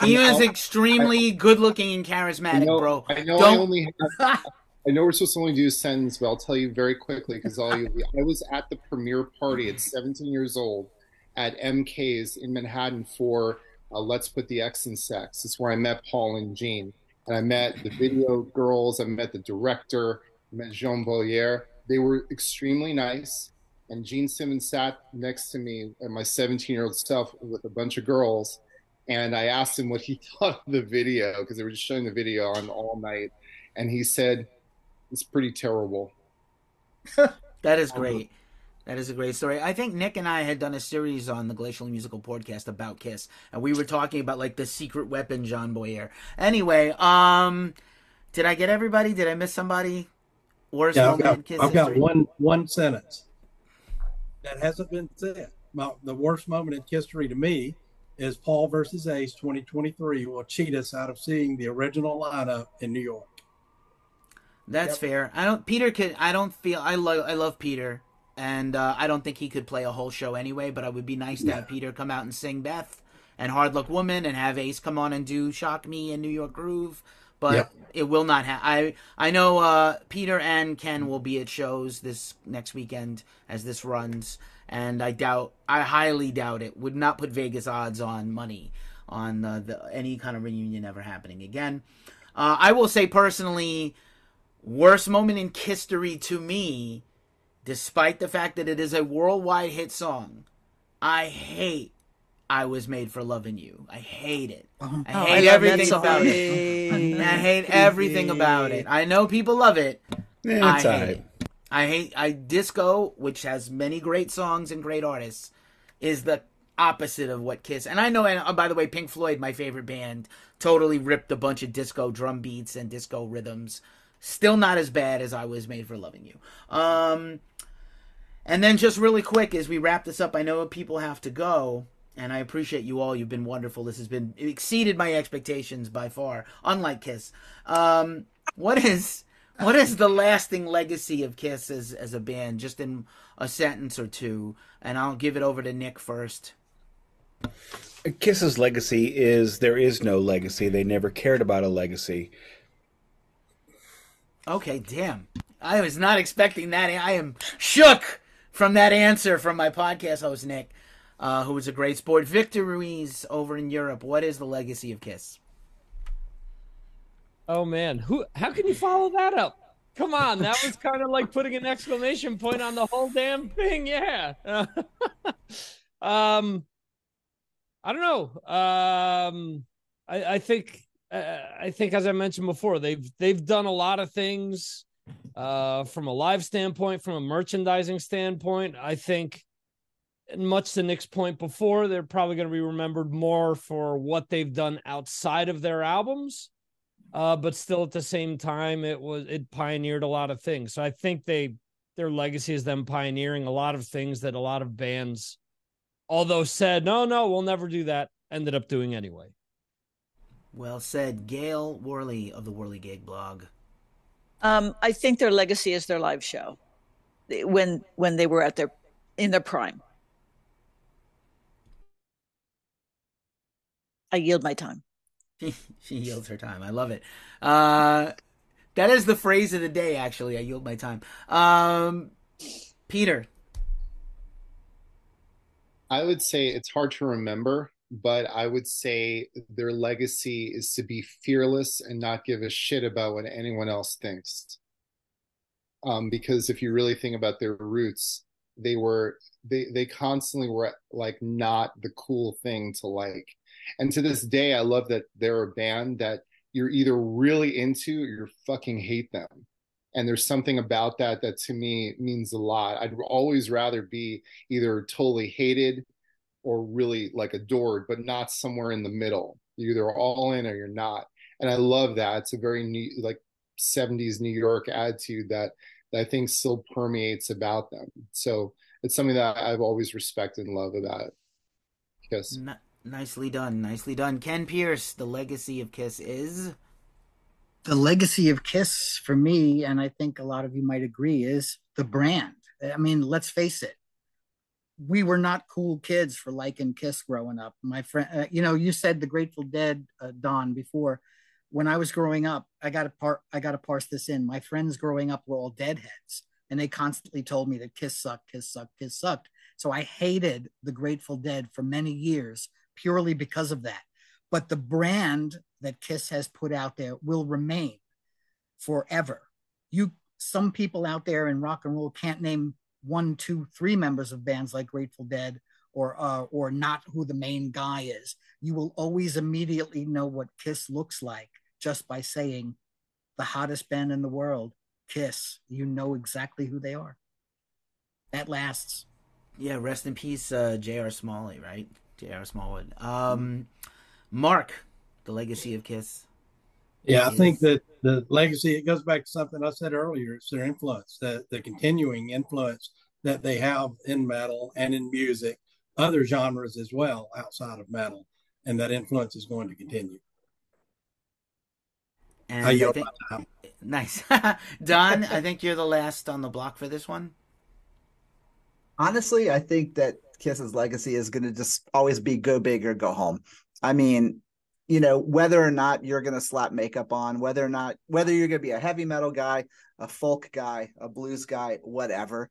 *laughs* he was extremely good looking and charismatic, know, bro. I know don't... I only have, I know we're supposed to only do a sentence, but I'll tell you very quickly because. I was at the premiere party at 17 years old at MK's in Manhattan for uh, Let's Put the X in Sex. It's where I met Paul and Gene. and I met the video girls. I met the director. I met Jean Boyer. They were extremely nice. And Gene Simmons sat next to me and my 17 year old self with a bunch of girls. And I asked him what he *laughs* thought of the video because they were just showing the video on all night. And he said, it's pretty terrible. *laughs* that is great. That is a great story. I think Nick and I had done a series on the Glacial Musical podcast about Kiss, and we were talking about like the secret weapon, John Boyer. Anyway, um, did I get everybody? Did I miss somebody? Worst yeah, I've got, Kiss I've got one one sentence that hasn't been said. My, the worst moment in history to me is Paul versus Ace 2023 will cheat us out of seeing the original lineup in New York. That's yep. fair. I don't. Peter could. I don't feel. I love. I love Peter. and uh, I don't think he could play a whole show anyway. But it would be nice to have Peter come out and sing Beth and Hard Luck Woman, and have Ace come on and do Shock Me and New York Groove. But yep. it will not have. I I know uh, Peter and Ken will be at shows this next weekend as this runs, and I doubt, I highly doubt it. Would not put Vegas odds on money on uh, the, any kind of reunion ever happening again. Uh, I will say personally, worst moment in history to me, despite the fact that it is a worldwide hit song. I hate I was made for loving you. I hate it. Uh-huh. I hate oh, I everything about it. *laughs* I hate everything about it. I know people love it. Yeah, I hate right. it. I hate I disco, which has many great songs and great artists, is the opposite of what Kiss. And I know. And oh, by the way, Pink Floyd, my favorite band, totally ripped a bunch of disco drum beats and disco rhythms. Still not as bad as I was made for loving you. Um, and then just really quick as we wrap this up, I know people have to go and I appreciate you all. You've been wonderful. This has been exceeded my expectations by far. Unlike Kiss, um, what is what is the lasting legacy of Kiss as as a band? Just in a sentence or two, and I'll give it over to Nick first. Kiss's legacy is there is no legacy. They never cared about a legacy. Okay, damn. I was not expecting that. I am shook from that answer from my podcast host Nick uh, who was a great sport. Victor Ruiz over in Europe. What is the legacy of Kiss? Oh man, who? How can you follow that up? Come on, that was *laughs* kind of like putting an exclamation point on the whole damn thing. Yeah. *laughs* um, I don't know. Um, I, I think I think as I mentioned before, they've they've done a lot of things uh, from a live standpoint, from a merchandising standpoint. I think much to Nick's point before, they're probably going to be remembered more for what they've done outside of their albums. Uh, but still at the same time, it was it pioneered a lot of things. So I think they their legacy is them pioneering a lot of things that a lot of bands, although said no, no, we'll never do that, ended up doing anyway. Well said, Gail Worley of the Worleygig blog. Um, I think their legacy is their live show when when they were at their in their prime. I yield my time. *laughs* she yields her time. I love it. Uh, that is the phrase of the day. Actually, I yield my time. Um, Peter, I would say it's hard to remember, but I would say their legacy is to be fearless and not give a shit about what anyone else thinks. Um, because if you really think about their roots, they were they they constantly were like not the cool thing to like and to this day, I love that they're a band that you're either really into or you fucking hate them. And there's something about that that to me means a lot. I'd always rather be either totally hated or really like adored, but not somewhere in the middle. You're either all in or you're not. And I love that. It's a very neat, like 70s New York attitude that, that I think still permeates about them. So it's something that I've always respected and loved about it. Yes. Nicely done, nicely done. Ken Pierce, the legacy of Kiss is the legacy of Kiss for me, and I think a lot of you might agree, is the brand. I mean, let's face it. We were not cool kids for like and Kiss growing up. My friend, uh, you know, you said the Grateful Dead, uh, Don, before. When I was growing up, I got to part. I got to parse this in. My friends growing up were all Deadheads, and they constantly told me that Kiss sucked, Kiss sucked, Kiss sucked. So I hated the Grateful Dead for many years purely because of that. But the brand that Kiss has put out there will remain forever. You, some people out there in rock and roll can't name one, two, three members of bands like Grateful Dead or uh, or not who the main guy is. You will always immediately know what Kiss looks like just by saying the hottest band in the world, Kiss. You know exactly who they are. That lasts. Yeah, rest in peace, uh, J.R. Smalley, right? J.R. Smallwood. Um, Mark, the legacy of Kiss. Yeah, I think that the legacy it goes back to something I said earlier. It's their influence, the the continuing influence that they have in metal and in music, other genres as well outside of metal, and that influence is going to continue. And I, I think, nice, *laughs* Don. I think you're the last on the block for this one. Honestly, I think that Kiss's legacy is going to just always be go big or go home. I mean, you know, whether or not you're going to slap makeup on, whether or not, whether you're going to be a heavy metal guy, a folk guy, a blues guy, whatever.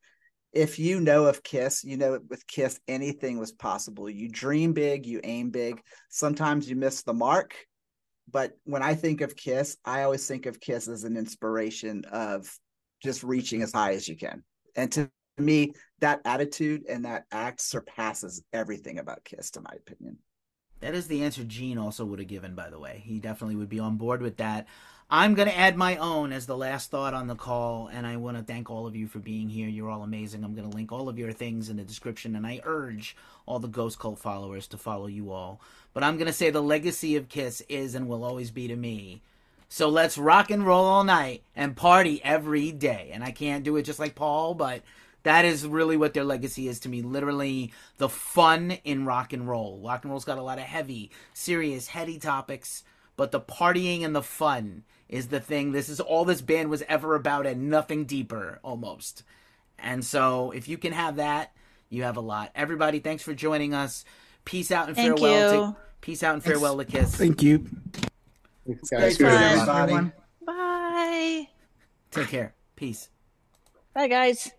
If you know of Kiss, you know with Kiss anything was possible. You dream big, you aim big. Sometimes you miss the mark, but when I think of Kiss, I always think of Kiss as an inspiration of just reaching as high as you can. And to me, that attitude and that act surpasses everything about Kiss, to my opinion. That is the answer Gene also would have given, by the way. He definitely would be on board with that. I'm going to add my own as the last thought on the call, and I want to thank all of you for being here. You're all amazing. I'm going to link all of your things in the description, and I urge all the Ghost Cult followers to follow you all. But I'm going to say the legacy of Kiss is and will always be to me. So let's rock and roll all night and party every day. And I can't do it just like Paul, but that is really what their legacy is to me. Literally, the fun in rock and roll. Rock and roll's got a lot of heavy, serious, heady topics, but the partying and the fun is the thing. This is all this band was ever about and nothing deeper almost. And so if you can have that, you have a lot. Everybody, thanks for joining us. Peace out and Thank farewell. To, peace out and farewell to Kiss. Thank you. Thanks, guys. Thanks, Bye. Bye. Take care. Peace. Bye, guys.